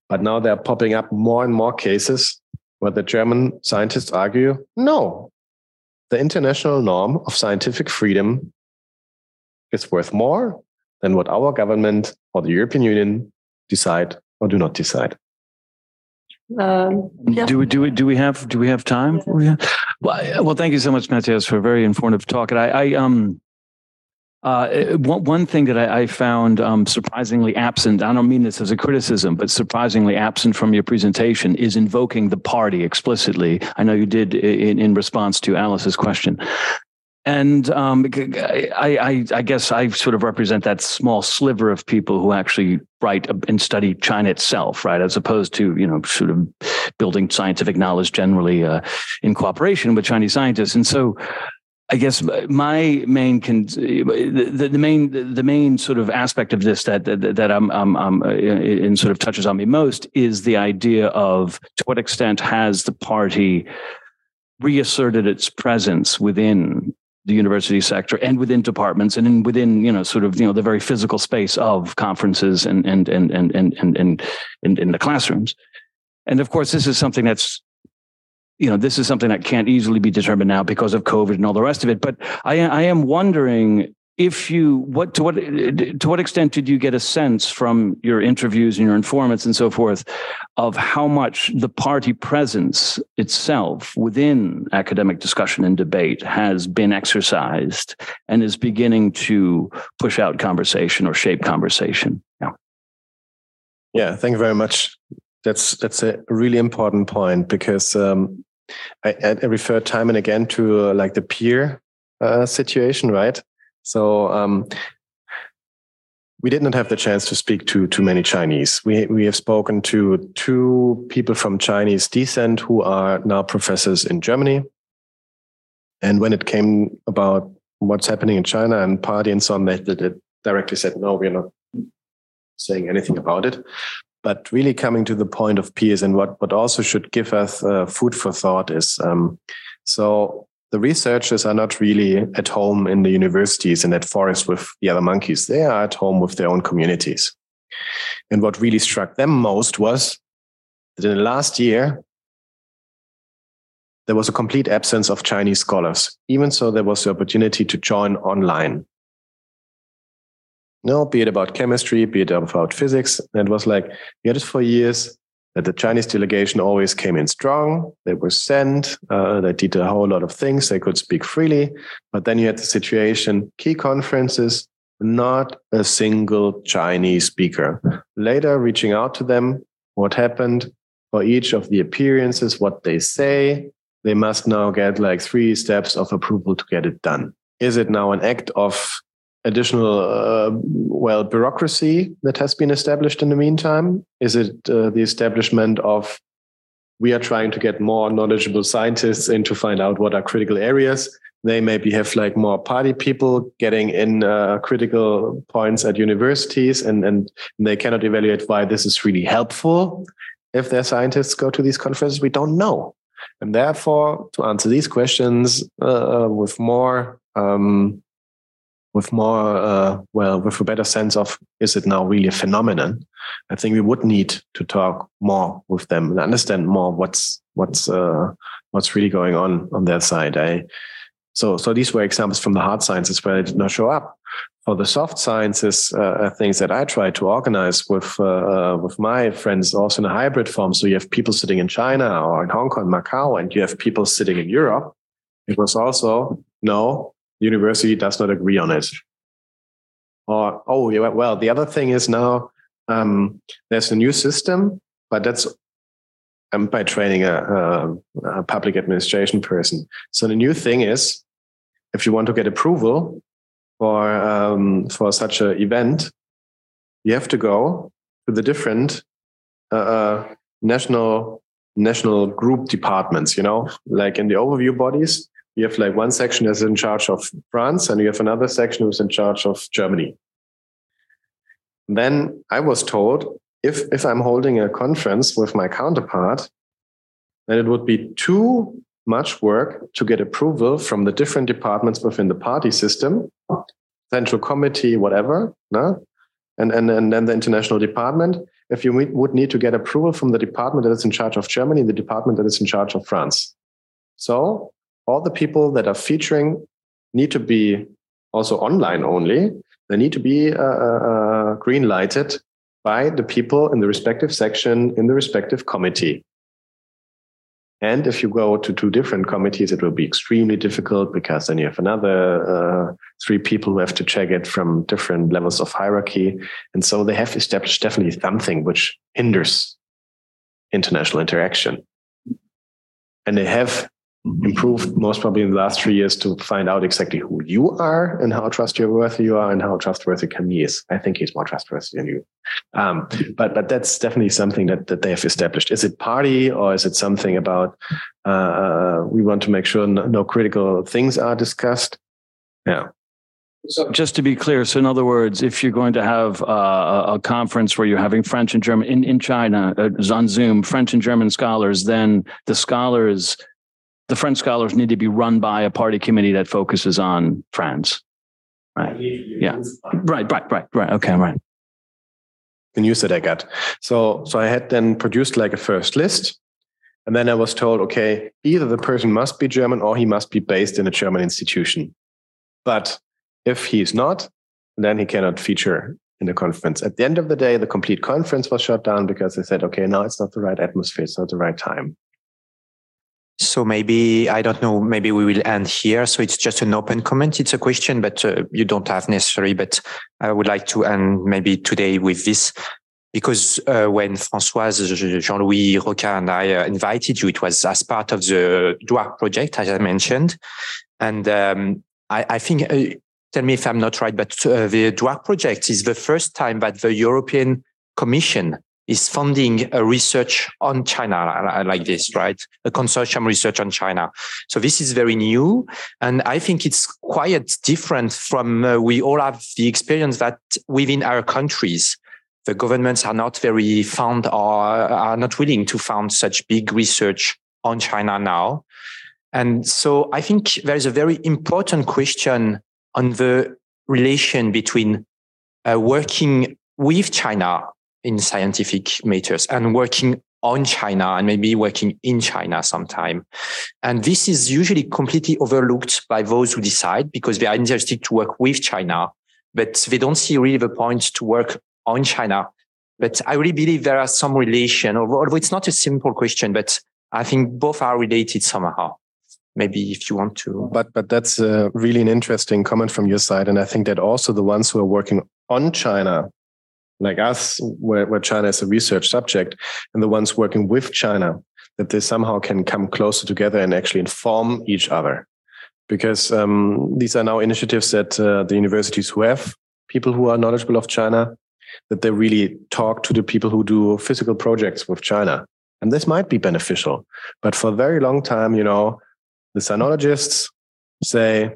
But now they're popping up more and more cases where the German scientists argue no, the international norm of scientific freedom is worth more than what our government or the European Union decide or do not decide. Um, yeah. Do we do we do we have do we have time? For you? Well, well, thank you so much, Matthias, for a very informative talk. And I, I um uh, one, one thing that I, I found um, surprisingly absent, I don't mean this as a criticism, but surprisingly absent from your presentation is invoking the party explicitly. I know you did in, in response to Alice's question. And um, I, I, I, guess I sort of represent that small sliver of people who actually write and study China itself, right, as opposed to you know sort of building scientific knowledge generally uh, in cooperation with Chinese scientists. And so I guess my main con- the, the main the main sort of aspect of this that that, that I'm, I'm, I'm uh, in sort of touches on me most is the idea of to what extent has the party reasserted its presence within the university sector and within departments and in within you know sort of you know the very physical space of conferences and and and and and and, and in the classrooms. And of course this is something that's you know, this is something that can't easily be determined now because of COVID and all the rest of it. But I, I am wondering if you what to what to what extent did you get a sense from your interviews and your informants and so forth of how much the party presence itself within academic discussion and debate has been exercised and is beginning to push out conversation or shape conversation yeah yeah thank you very much that's that's a really important point because um, I, I refer time and again to uh, like the peer uh, situation right so um, we did not have the chance to speak to too many Chinese. We we have spoken to two people from Chinese descent who are now professors in Germany. And when it came about what's happening in China and party and so on, they, they directly said, no, we're not saying anything about it. But really coming to the point of peers and what, what also should give us uh, food for thought is um, so the researchers are not really at home in the universities and at forest with the other monkeys. They are at home with their own communities. And what really struck them most was that in the last year, there was a complete absence of Chinese scholars, even so there was the opportunity to join online. No, be it about chemistry, be it about physics. And it was like, we had it for years that the Chinese delegation always came in strong. They were sent. Uh, they did a whole lot of things. They could speak freely. But then you had the situation key conferences, not a single Chinese speaker. Later, reaching out to them, what happened for each of the appearances, what they say, they must now get like three steps of approval to get it done. Is it now an act of additional uh, well bureaucracy that has been established in the meantime? Is it uh, the establishment of we are trying to get more knowledgeable scientists in to find out what are critical areas? They maybe have like more party people getting in uh, critical points at universities, and, and they cannot evaluate why this is really helpful. If their scientists go to these conferences, we don't know. And therefore, to answer these questions uh, with more um, with more uh, well with a better sense of is it now really a phenomenon? I think we would need to talk more with them and understand more what's what's uh, what's really going on on their side. I, so so these were examples from the hard sciences where it did not show up. For the soft sciences uh, things that i try to organize with uh, uh, with my friends also in a hybrid form. So you have people sitting in china or in hong kong macau and you have people sitting in europe. It was also no university does not agree on it. Or, oh, yeah, well, the other thing is now um, there's a new system, but that's I'm by training a, a, a, public administration person. So the new thing is, if you want to get approval for um, for such an event, you have to go to the different uh, uh, national national group departments. You know, like in the overview bodies, you have like one section that's in charge of France and you have another section who's in charge of Germany. Then I was told if if I'm holding a conference with my counterpart, then it would be too much work to get approval from the different departments within the party system, central committee, whatever, no? and, and, and then the international department. If you would need to get approval from the department that is in charge of Germany, the department that is in charge of France. So all the people that are featuring need to be also online only. They need to be uh, uh, uh, green lighted by the people in the respective section in the respective committee. And if you go to two different committees, it will be extremely difficult because then you have another uh, three people who have to check it from different levels of hierarchy. And so they have established definitely something which hinders international interaction. And they have improved most probably in the last three years to find out exactly who you are and how trustworthy you are and how trustworthy Camille is. I think he's more trustworthy than you. Um, but but that's definitely something that, that they have established. Is it party or is it something about uh, we want to make sure no, no critical things are discussed? Yeah. So just to be clear, so in other words, if you're going to have uh, a conference where you're having French and German in, in China uh, on Zoom, French and German scholars, then the scholars the French scholars need to be run by a party committee that focuses on France. Right. Yeah. Right, right, right, right. Okay, right. The news that I got. So so I had then produced like a first list. And then I was told, okay, either the person must be German or he must be based in a German institution. But if he's not, then he cannot feature in the conference. At the end of the day, the complete conference was shut down because they said, okay, now it's not the right atmosphere, it's not the right time. So maybe, I don't know, maybe we will end here. So it's just an open comment. It's a question, but uh, you don't have necessary, but I would like to end maybe today with this because uh, when Françoise, Jean-Louis, Rocca, and I uh, invited you, it was as part of the DWARC project, as I mentioned. And um, I, I, think, uh, tell me if I'm not right, but uh, the DWARC project is the first time that the European Commission is funding a research on China like this, right? A consortium research on China. So this is very new. And I think it's quite different from, uh, we all have the experience that within our countries, the governments are not very fond or are not willing to fund such big research on China now. And so I think there is a very important question on the relation between uh, working with China in scientific matters and working on China and maybe working in China sometime. And this is usually completely overlooked by those who decide because they are interested to work with China, but they don't see really the point to work on China. But I really believe there are some relation, although it's not a simple question, but I think both are related somehow. Maybe if you want to. But but that's uh, really an interesting comment from your side, and I think that also the ones who are working on China, like us, where, China is a research subject, and the ones working with China, that they somehow can come closer together and actually inform each other because um, these are now initiatives that uh, the universities who have people who are knowledgeable of China that they really talk to the people who do physical projects with China. And this might be beneficial. But for a very long time, you know, the sinologists say,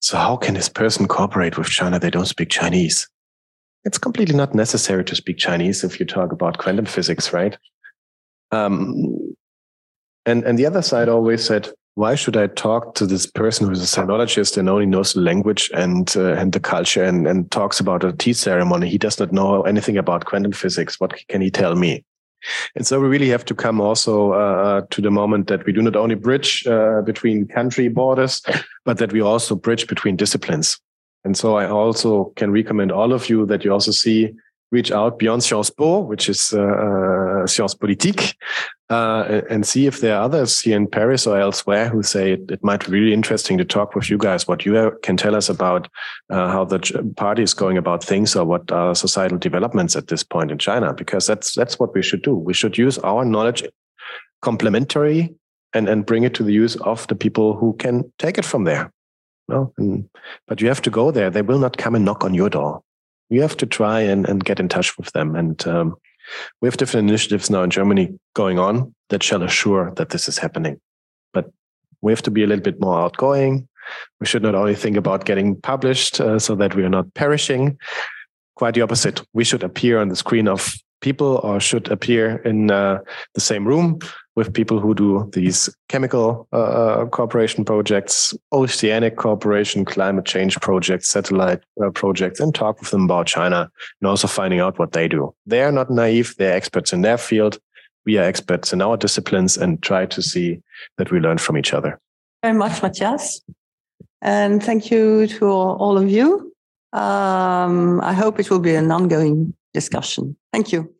so how can this person cooperate with China? They don't speak Chinese. It's completely not necessary to speak Chinese if you talk about quantum physics, right? Um, and, and the other side always said, why should I talk to this person who's a sinologist and only knows the language and uh, and the culture and, and talks about a tea ceremony? He does not know anything about quantum physics. What can he tell me? And so we really have to come also uh, to the moment that we do not only bridge uh, between country borders, but that we also bridge between disciplines. And so I also can recommend all of you that you also see reach out beyond Sciences Po, which is uh, uh, Sciences Politique, uh, and see if there are others here in Paris or elsewhere who say it, it, might be really interesting to talk with you guys, what you can tell us about uh, how the party is going about things or what are societal developments at this point in China, because that's that's what we should do. We should use our knowledge complementary and, and bring it to the use of the people who can take it from there. No, and, but you have to go there. They will not come and knock on your door you have to try and, and get in touch with them. And um, we have different initiatives now in Germany going on that shall assure that this is happening. But we have to be a little bit more outgoing. We should not only think about getting published uh, so that we are not perishing. Quite the opposite. We should appear on the screen of people or should appear in uh, the same room with people who do these chemical uh, uh, cooperation projects, oceanic cooperation, climate change projects, satellite uh, projects, and talk with them about China and also finding out what they do. They are not naive. They're experts in their field. We are experts in our disciplines and try to see that we learn from each other. Very much, Matthias. And thank you to all of you. Um, I hope it will be an ongoing discussion. Thank you.